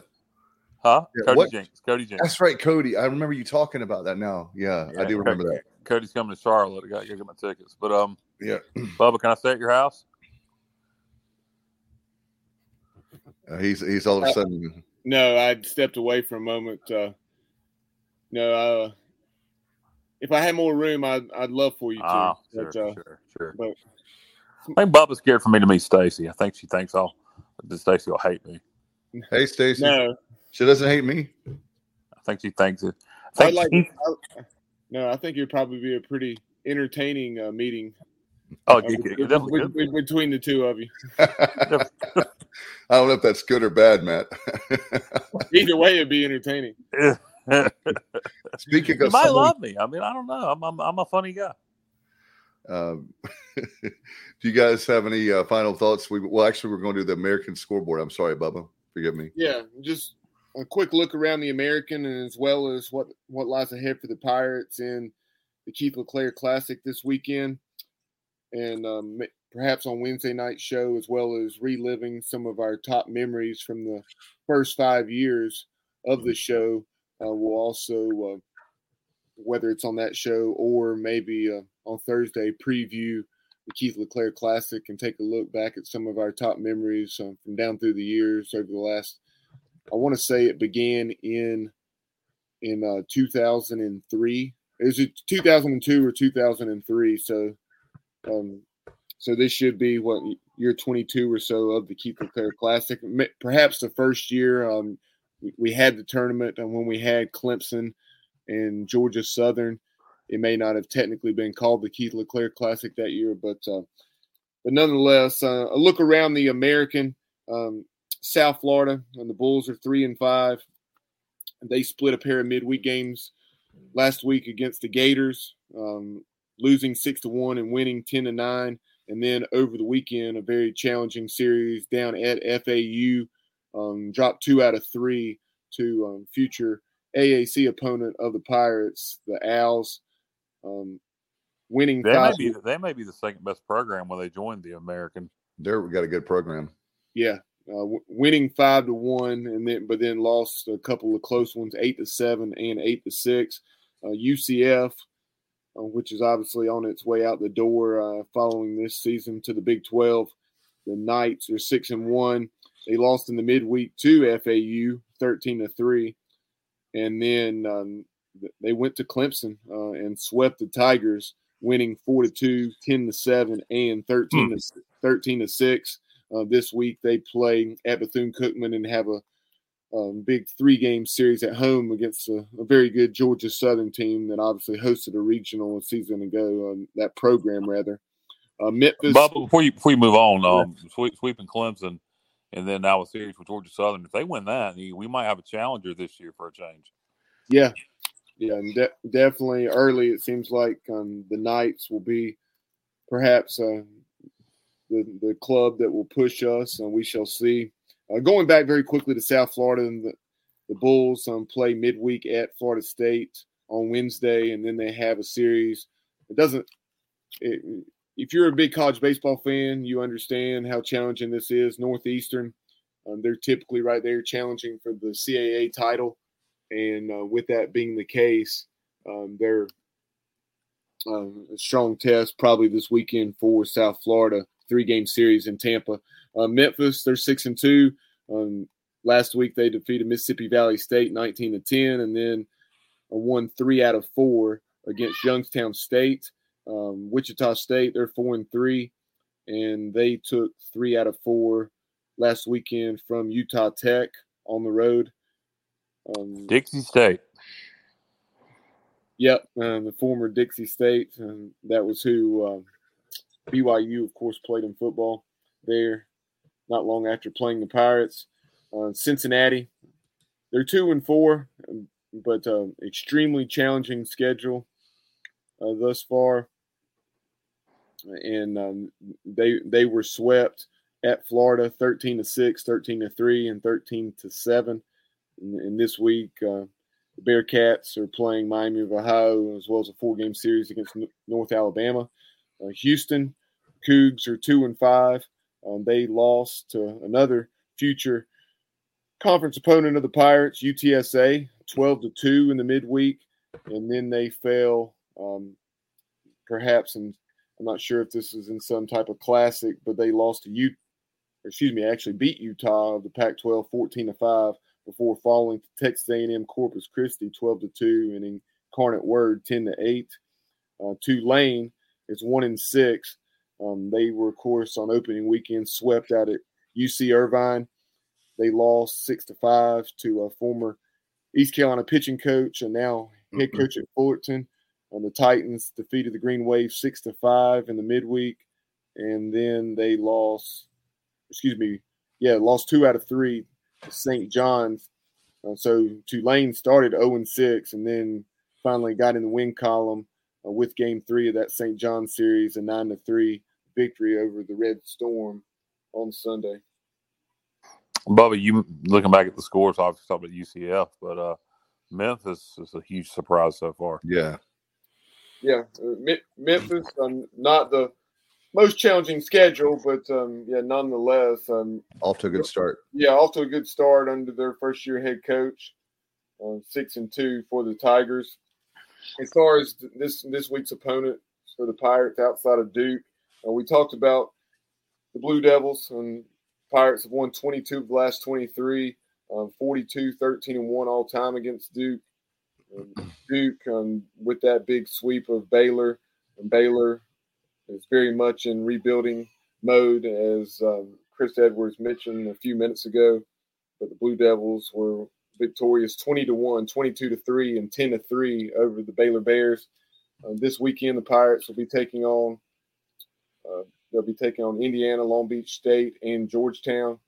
Huh? Yeah, Cody what- Jinks. Cody Jinks. That's right, Cody. I remember you talking about that now. Yeah, I do remember that. Cody's coming to Charlotte. I got to get my tickets. But um, Yeah. [clears throat] Bubba, can I stay at your house? Uh, he's he's all of a sudden. No, I stepped away for a moment. Uh, no, uh, if I had more room, I'd, I'd love for you to. Ah, but, sure, uh, sure, sure. But I think Bubba's scared for me to meet Stacy. I think she thinks I'll that Stacy will hate me. Hey, Stacy. No. She doesn't hate me. I think she thinks it. I I like. I, no, I think it'd probably be a pretty entertaining uh, meeting. Oh, uh, it- be- it be- definitely be- between the two of you. [laughs] [laughs] I don't know if that's good or bad, Matt. [laughs] Either way, it'd be entertaining. Speaking you of might someone- love me. I mean, I don't know. I'm I'm, I'm a funny guy. Um, do you guys have any uh, final thoughts? We well, actually, we're going to do the American scoreboard. I'm sorry, Bubba. Forgive me. Yeah, just a quick look around the American, and as well as what what lies ahead for the Pirates in the Keith LeClair Classic this weekend, and um, perhaps on Wednesday night show, as well as reliving some of our top memories from the first five years of the show. Uh, we'll also, uh, whether it's on that show or maybe uh, on Thursday, preview the Keith LeClair Classic and take a look back at some of our top memories um, from down through the years over the last. I want to say it began in in uh, 2003. Is it 2002 or 2003? So, um, so this should be what year 22 or so of the Keith LeClair Classic. Perhaps the first year um, we, we had the tournament and when we had Clemson and Georgia Southern. It may not have technically been called the Keith LeClair Classic that year, but uh, but nonetheless, uh, a look around the American um, South Florida, and the Bulls are three and five. They split a pair of midweek games last week against the Gators, um, losing six to one and winning ten to nine. And then over the weekend, a very challenging series down at FAU, um, dropped two out of three to um, future AAC opponent of the Pirates, the Owls, um, winning. They may be they may be the second best program when they joined the American. They're got a good program. Yeah, uh, w- winning five to one, and then but then lost a couple of close ones, eight to seven and eight to six. Uh, UCF, uh, which is obviously on its way out the door uh, following this season to the Big Twelve. The Knights are six and one. They lost in the midweek to FAU, thirteen to three, and then um, they went to Clemson uh, and swept the Tigers, winning four to two, 10 to seven, and thirteen to thirteen to six. Uh, this week they play at Bethune Cookman and have a um, big three game series at home against a, a very good Georgia Southern team that obviously hosted a regional a season ago, um, that program rather. Uh, Memphis. But before you before you move on, um, sweep, sweeping Clemson, and then now a series with Georgia Southern. If they win that, we might have a challenger this year for a change. Yeah, yeah, and de- definitely early. It seems like um, the Knights will be perhaps uh, the the club that will push us, and we shall see. Uh, going back very quickly to South Florida, and the, the Bulls um, play midweek at Florida State on Wednesday, and then they have a series. It doesn't. It, if you're a big college baseball fan, you understand how challenging this is. Northeastern, um, they're typically right there challenging for the CAA title, and uh, with that being the case, um, they're um, a strong test probably this weekend for South Florida. Three game series in Tampa. Uh, Memphis, they're six and two. Um, last week they defeated Mississippi Valley State 19 to 10, and then uh, won three out of four against Youngstown State. Um, Wichita State, they're four and three, and they took three out of four last weekend from Utah Tech on the road. Um, Dixie State. Yep, um, the former Dixie State. Um, that was who um, BYU, of course, played in football there. Not long after playing the Pirates, uh, Cincinnati, they're two and four, um, but uh, extremely challenging schedule uh, thus far. And um, they they were swept at Florida, thirteen to six, 13 to three, and thirteen to seven. And, and this week, uh, the Bearcats are playing Miami of Ohio as well as a four game series against North Alabama. Uh, Houston Cougs are two and five. Um, they lost to another future conference opponent of the Pirates, UTSA, 12 to 2 in the midweek. And then they fell, um, perhaps, and I'm not sure if this is in some type of classic, but they lost to U. Excuse me, actually beat Utah of the Pac-12 14 to 5 before falling to Texas A&M Corpus Christi 12 to 2 and Incarnate Word 10 to 8. Uh, Tulane is 1 and 6. Um, they were, of course, on opening weekend swept out at UC Irvine. They lost 6 to 5 to a former East Carolina pitching coach and now head Mhm. coach at Fullerton. And the Titans defeated the Green Wave 6 to 5 in the midweek. And then they lost, excuse me, yeah, lost two out of three St. John's. Uh, so Tulane started 0 and 6 and then finally got in the win column uh, with game three of that St. John series, a 9 to 3 victory over the Red Storm on Sunday. Bubba, you looking back at the scores, obviously talking about UCF, but uh, Memphis is a huge surprise so far. Yeah. Yeah, uh, Me- Memphis, um, not the most challenging schedule, but um, yeah, nonetheless, um, Off to a good start. yeah, off to a good start under their first year head coach, uh, six and two for the Tigers. As far as this this week's opponent for the Pirates outside of Duke, uh, we talked about the Blue Devils and Pirates have won 22 of the last 23, um, 42, 13 and one all time against Duke. Um, Duke um, with that big sweep of Baylor, and Baylor is very much in rebuilding mode, as um, Chris Edwards mentioned a few minutes ago. But the Blue Devils were victorious 20 to 1, 22 to 3, and 10 to 3 over the Baylor Bears. Uh, this weekend, the Pirates will be taking on uh, they'll be taking on Indiana, Long Beach State, and Georgetown.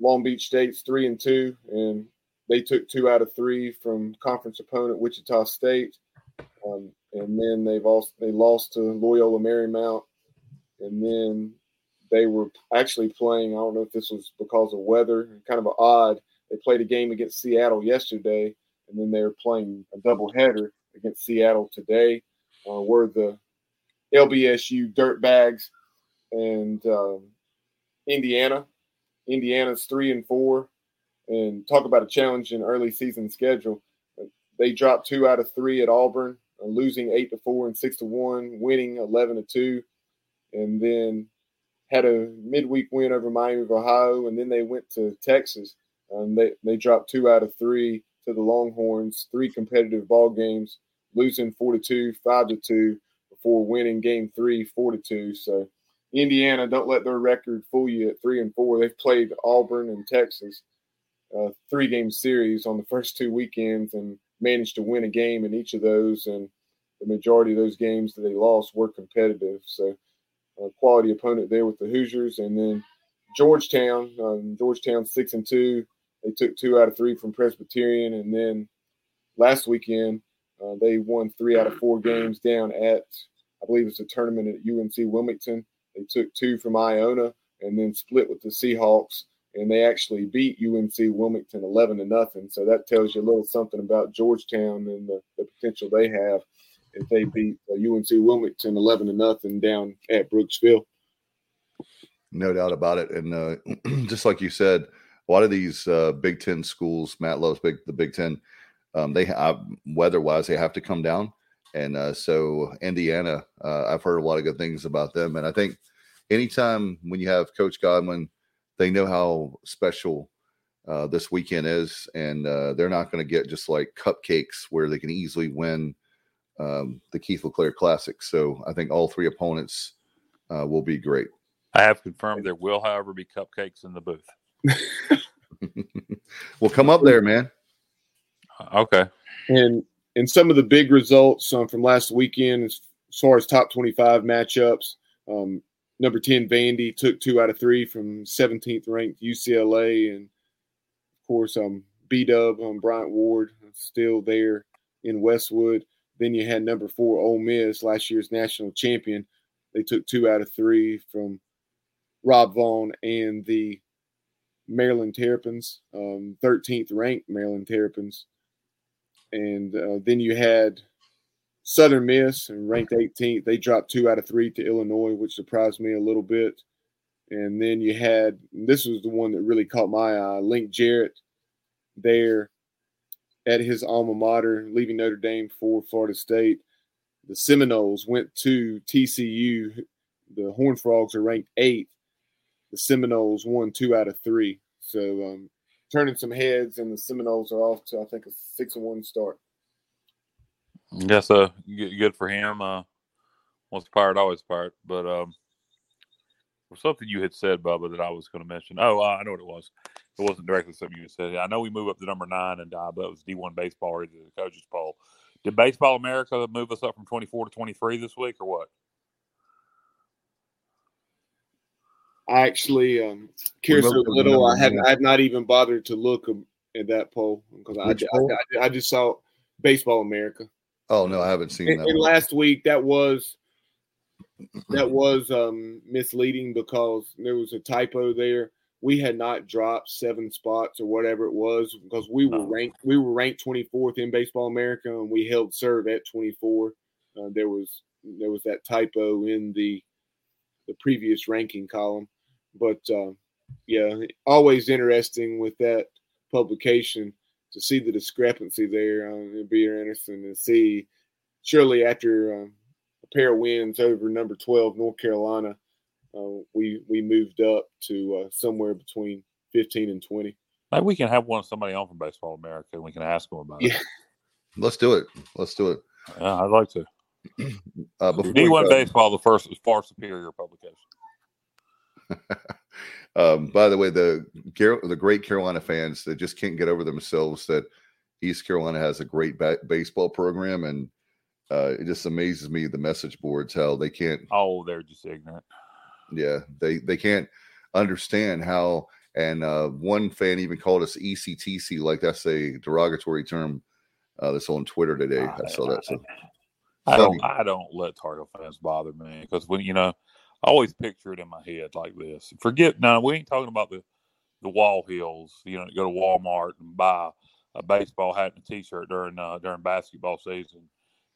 Long Beach State's three and two, and they took two out of three from conference opponent Wichita State. Um, and then they've also they lost to Loyola Marymount, and then they were actually playing. I don't know if this was because of weather, kind of odd. They played a game against Seattle yesterday, and then they're playing a doubleheader against Seattle today. Uh, where the LBSU Dirtbags and um, Indiana. Indiana's three and four, and talk about a challenging early season schedule. They dropped two out of three at Auburn, uh, losing eight to four and six to one, winning eleven to two, and then had a midweek win over Miami of Ohio, and then they went to Texas. and they they dropped two out of three to the Longhorns, three competitive ball games, losing four to two, five to two, before winning Game Three, four to two. So Indiana, don't let their record fool you at three and four. They've played Auburn and Texas, uh, three game series on the [laughs] first two weekends, and managed to win a game in each of those. And the majority of those games that they lost were competitive. So uh, quality opponent there with the Hoosiers, and then Georgetown. Um, Georgetown six and two. They took two out of three from Presbyterian, and then last weekend uh, they won three out of four games down at I believe it's a tournament at UNC Wilmington. They took two from Iona and then split with the Seahawks, and they actually beat UNC Wilmington 11 to nothing. So that tells you a little something about Georgetown and the, the potential they have if they beat UNC Wilmington 11 to nothing down at Brooksville. No doubt about it. And uh, [clears throat] just like you said, a lot of these uh, Big Ten schools, Matt loves big the Big Ten. Um, they have weather wise, they have to come down. And uh, so Indiana, uh, I've heard a lot of good things about them. And I think anytime when you have Coach Godwin, they know how special uh, this weekend is, and uh, they're not going to get just like cupcakes where they can easily win um, the Keith LeClair Classic. So I think all three opponents uh, will be great. I have confirmed there will, however, be cupcakes in the booth. [laughs] well, come up there, man. Okay. And and some of the big results um, from last weekend as, as, far as top 25 matchups. Um, number 10, Vandy took two out of three from 17th ranked UCLA. And of course, um, B Dub, um, Bryant Ward, still there in Westwood. Then you had number four, Ole Miss, last year's national champion. They took two out of three from Rob Vaughn and the Maryland Terrapins, um, 13th ranked Maryland Terrapins and uh, then you had Southern Miss and ranked 18th. They dropped two out of three to Illinois, which surprised me a little bit. And then you had this was the one that really caught my eye. Link Jarrett there at his alma mater, leaving Notre Dame for Florida State. The Seminoles went to TCU. The Horn Frogs are ranked eighth. The Seminoles won two out of three. So um, turning some heads, and the Seminoles are off to I think a six and one start. Yes, uh, good for him. Uh, once part, always part. But um, something you had said, Bubba, that I was going to mention. Oh, uh, I know what it was. It wasn't directly something you said. I know we move up to number nine and die, but it was D one baseball or the coaches poll. Did Baseball America move us up from twenty four to twenty three this week, or what? I actually um, care so little. I had I had not even bothered to look at that poll because I, I, I, just saw Baseball America. Oh no, I haven't seen and, that. And last week that was that was um, misleading because there was a typo there. We had not dropped seven spots or whatever it was because we were ranked we were ranked 24th in Baseball America and we held serve at 24. Uh, there was there was that typo in the the previous ranking column. But uh, yeah, always interesting with that publication to see the discrepancy there. Uh, it'd be interesting to see. Surely after uh, a pair of wins over number 12 North Carolina, uh, we we moved up to uh, somewhere between 15 and 20. Maybe we can have one somebody on from Baseball America and we can ask them about yeah. it. Let's do it. Let's do it. Yeah, I'd like to. Uh, D1 Baseball, the first is far superior publication. [laughs] um, by the way, the the great Carolina fans that just can't get over themselves that East Carolina has a great ba- baseball program, and uh, it just amazes me the message boards how they can't. Oh, they're just ignorant. Yeah, they they can't understand how. And uh, one fan even called us ECTC, like that's a derogatory term. Uh, that's on Twitter today. I saw that. So I don't. I don't let Tar Heel fans bother me because when you know, I always picture it in my head like this. Forget now, we ain't talking about the the wall hills. You know, go to Walmart and buy a baseball hat and a T-shirt during uh, during basketball season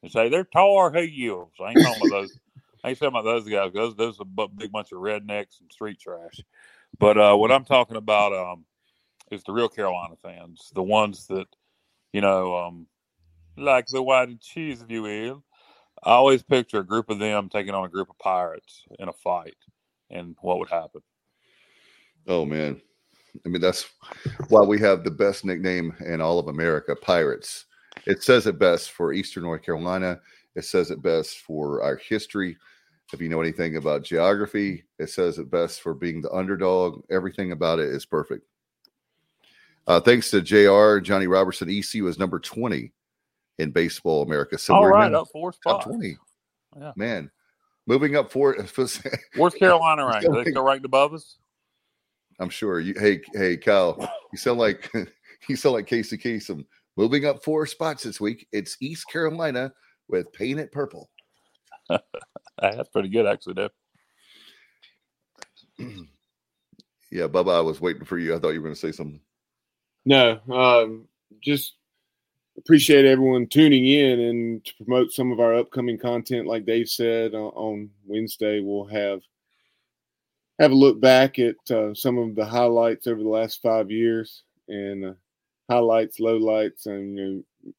and say they're Tar Heels. I ain't talking about those. I ain't talking about those guys. Those those are a big bunch of rednecks and street trash. But uh, what I'm talking about um, is the real Carolina fans, the ones that you know, um, like the white and cheese, if you will. I always picture a group of them taking on a group of pirates in a fight, and what would happen. Oh man. I mean that's why we have the best nickname in all of America, Pirates. It says it best for Eastern North Carolina. It says it best for our history. If you know anything about geography, it says it best for being the underdog. Everything about it is perfect. Uh, thanks to JR, Johnny Robertson, EC was number 20 in baseball America. So All we're right, now up four top spots. 20. Yeah. Man, moving up four. [laughs] Where's Carolina You ranked? sound They like- still ranked above us? I'm sure you. Hey, hey, Cal, you sound like [laughs] you sound like Casey Kasem. Moving up four spots this week. It's East Carolina with Paint It Purple. [laughs] That's pretty good, actually. Dave. [clears throat] Yeah, Bubba, I was waiting for you. I thought you were going to say something. No, um, just appreciate everyone tuning in and to promote some of our upcoming content. Like Dave said, uh, on Wednesday we'll have have a look back at uh, some of the highlights over the last five years and uh, highlights, lowlights, and you know,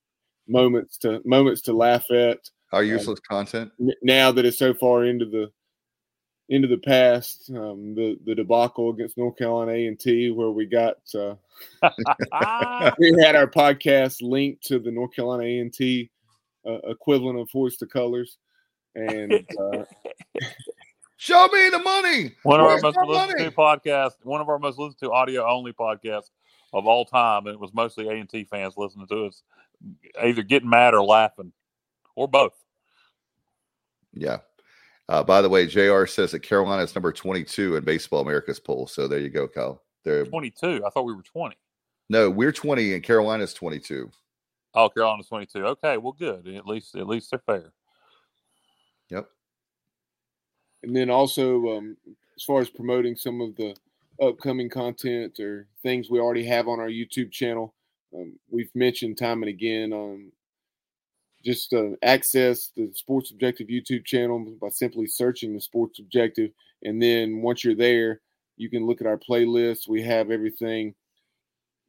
moments to moments to laugh at. Our Um, useless content. now that it's so far into the into the past, um, the the debacle against North Carolina A and T, where we got uh, [laughs] we had our podcast linked to the North Carolina A and T uh, equivalent of Hoist the Colors, and uh, [laughs] Show me the money. One of our most listened money? to podcasts, one of our most listened to audio only podcasts of all time, and it was mostly A and T fans listening to us, either getting mad or laughing, or both. Yeah. Uh, by the way, JR says that Carolina is number 22 in Baseball America's poll. So there you go, Cal. They're, Twenty-two. I thought we were twenty. no, we're 20 and Carolina's 22. Oh, Carolina's twenty-two. Okay, well, good. At least, at least they're fair. Yep. and then also um, as far as promoting some of the upcoming content or things we already have on our YouTube channel, um, we've mentioned time and again on just uh, access the Sports Objective YouTube channel by simply searching the Sports Objective, and then once you're there, you can look at our playlist. We have everything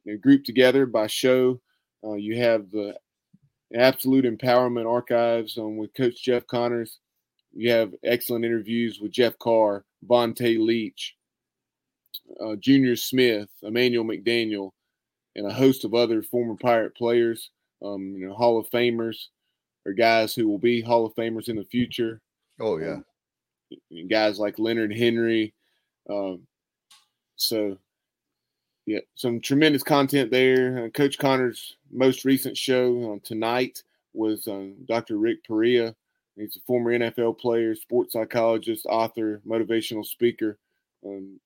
you know, grouped together by show. Uh, you have the Absolute Empowerment Archives um, with Coach Jeff Connors. You have excellent interviews with Jeff Carr, Vonta Leach, uh, Junior Smith, Emmanuel McDaniel, and a host of other former Pirate players, um, you know, Hall of Famers, or guys who will be Hall of Famers in the future. Oh, yeah. Um, guys like Leonard Henry. Um, so, yeah, some tremendous content there. Uh, Coach Connor's most recent show uh, tonight was um, Dr. Rick Perea. He's a former NFL player, sports psychologist, author, motivational speaker. Um,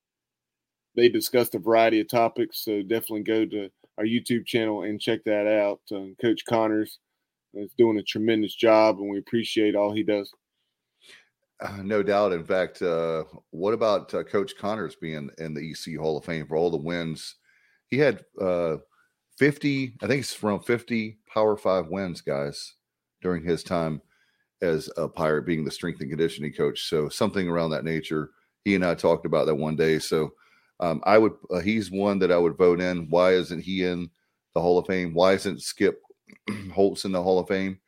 they discussed a variety of topics, so definitely go to our YouTube channel and check that out. Um, Coach Connors is doing a tremendous job, and we appreciate all he does. Uh, no doubt. In fact, uh, what about uh, Coach Connors being in the EC Hall of Fame for all the wins? He had uh, 50, I think it's around 50 Power Five wins, guys, during his time as a Pirate, being the strength and conditioning coach. So something around that nature. He and I talked about that one day. So um, I would, uh, he's one that I would vote in. Why isn't he in the Hall of Fame? Why isn't Skip [clears throat] Holtz in the Hall of Fame?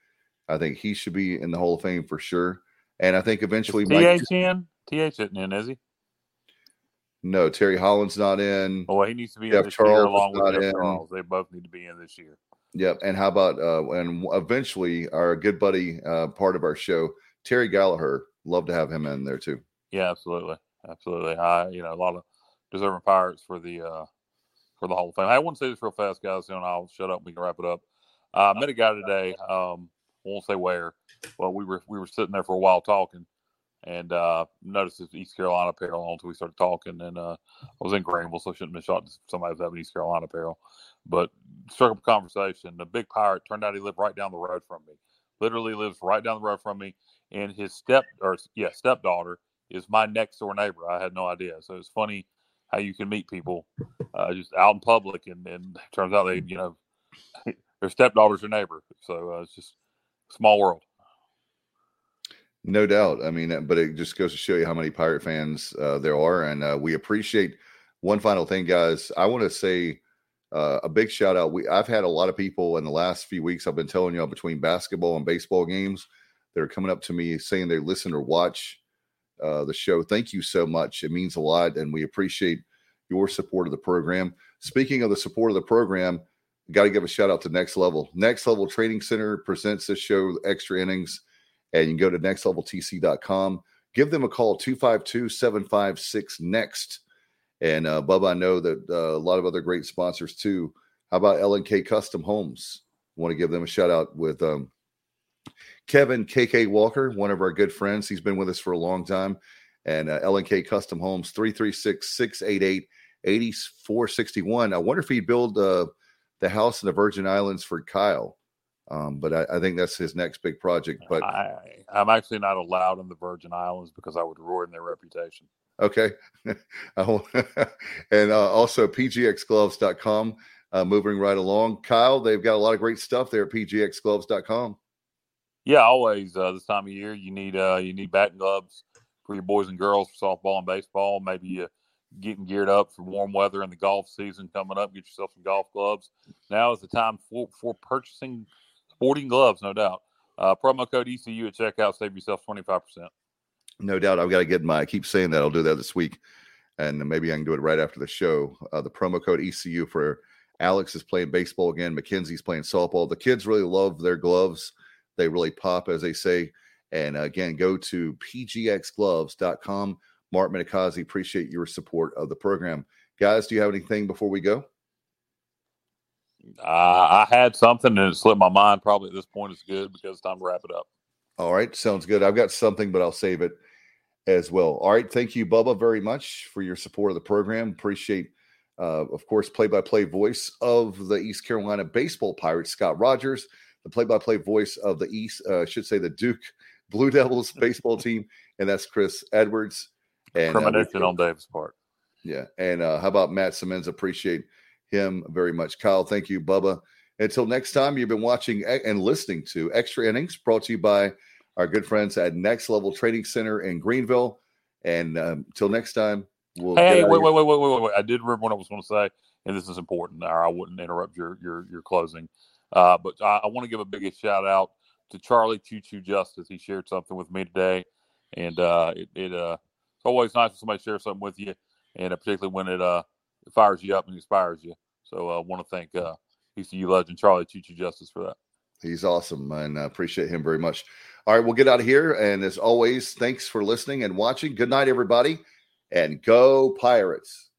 I think he should be in the Hall of Fame for sure. And I think eventually, Mike- TH in? TH isn't in, is he? no, Terry Holland's not in. Oh, he needs to be in this Charles year along with Jeff in. Charles. They both need to be in this year. Yep. And how about uh and eventually our good buddy, uh part of our show, Terry Gallagher. Love to have him in there too. Yeah, absolutely, absolutely. I, you know, a lot of deserving Pirates for the uh, for the Hall of Fame. I want to say this real fast, guys, and I'll shut up. We can wrap it up. Uh, I met a guy today. Um, won't say where, but we were we were sitting there for a while talking, and uh, noticed his East Carolina apparel until we started talking. And uh, I was in Greenville, so I shouldn't have been shocked somebody was having East Carolina apparel. But struck up a conversation. The big pirate turned out he lived right down the road from me. Literally lives right down the road from me, and his step or yeah stepdaughter is my next door neighbor. I had no idea. So it's funny how you can meet people uh, just out in public, and, and turns out they, you know, [laughs] their stepdaughter's your neighbor. So uh, it's just small world. No doubt. I mean, but it just goes to show you how many pirate fans uh, there are, and uh, we appreciate. One final thing, guys. I want to say uh, a big shout out. We I've had a lot of people in the last few weeks. I've been telling y'all between basketball and baseball games that are coming up to me saying they listen or watch uh, the show. Thank you so much. It means a lot, and we appreciate your support of the program. Speaking of the support of the program, got to give a shout out to Next Level. Next Level Training Center presents this show, Extra Innings, and you can go to nextleveltc.com. Give them a call, 252 756 NEXT. And uh, Bubba, I know that uh, a lot of other great sponsors too. How about LNK Custom Homes? Want to give them a shout out with um, Kevin KK Walker, one of our good friends. He's been with us for a long time. And uh, LNK Custom Homes, 336 688 8461. I wonder if he'd build uh, the house in the Virgin Islands for Kyle. Um, but I, I, think that's his next big project. But I, I'm actually not allowed in the Virgin Islands because I would ruin their reputation. Okay. [laughs] [laughs] and uh, also pgxgloves.com. Uh, moving right along. Kyle, they've got a lot of great stuff there at pgxgloves.com. Yeah, always. Uh, this time of year, you need uh, you need batting gloves for your boys and girls for softball and baseball. Maybe you getting geared up for warm weather and the golf season coming up. Get yourself some golf gloves. Now is the time for, for purchasing sporting gloves, no doubt. Uh, promo code ECU at checkout, save yourself 25%. No doubt. I've got to get my, I keep saying that. I'll do that this week. And maybe I can do it right after the show. Uh, the promo code ECU for Alex is playing baseball again. Mackenzie's playing softball. The kids really love their gloves. They really pop, as they say. And again, go to pgxgloves.com. Mark Minikazi, appreciate your support of the program. Guys, do you have anything before we go? Uh, I had something and it slipped my mind. Probably at this point it's good because it's time to wrap it up. All right, sounds good. I've got something, but I'll save it as well. All right, thank you, Bubba, very much for your support of the program. Appreciate, uh, of course, play-by-play voice of the East Carolina baseball Pirates, Scott Rogers, the play-by-play voice of the East, uh, I should say the Duke [laughs] Blue Devils baseball team, and that's Chris Edwards. And premonition uh, on Dave's part. Yeah, and uh, how about Matt Simmons? Appreciate him very much. Kyle, thank you, Bubba. Until next time, you've been watching and listening to Extra Innings, brought to you by our good friends at Next Level Training Center in Greenville. And um, until next time, we'll. Hey, wait, wait, wait, wait, wait, wait! I did remember what I was going to say, and this is important. Or I wouldn't interrupt your your your closing, uh, but I, I want to give a big shout out to Charlie Choo Choo Justice. He shared something with me today, and uh, it, it uh, always nice when somebody shares something with you, and uh, particularly when it uh fires you up and inspires you. So I uh, want to thank uh, ECU legend Charlie Choo Choo Justice for that. He's awesome, and I appreciate him very much. All right, we'll get out of here, and as always, thanks for listening and watching. Good night, everybody, and go Pirates.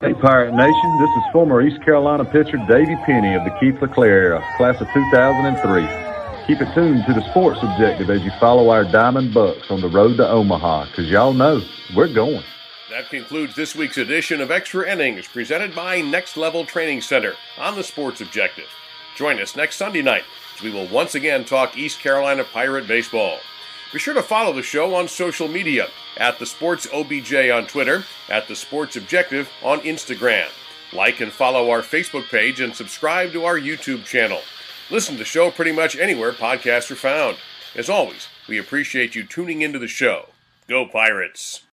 Hey, Pirate Nation, this is former East Carolina pitcher Davey Penny of the Keith LeClair era, class of 2003. Keep it tuned to the sports objective as you follow our Diamond Bucs on the road to Omaha, because y'all know we're going. That concludes this week's edition of Extra Innings, presented by Next Level Training Center on the Sports Objective. Join us next Sunday night as we will once again talk East Carolina Pirate baseball. Be sure to follow the show on social media at the Sports OBJ on Twitter, at the Sports Objective on Instagram. Like and follow our Facebook page and subscribe to our YouTube channel. Listen to the show pretty much anywhere podcasts are found. As always, we appreciate you tuning into the show. Go Pirates!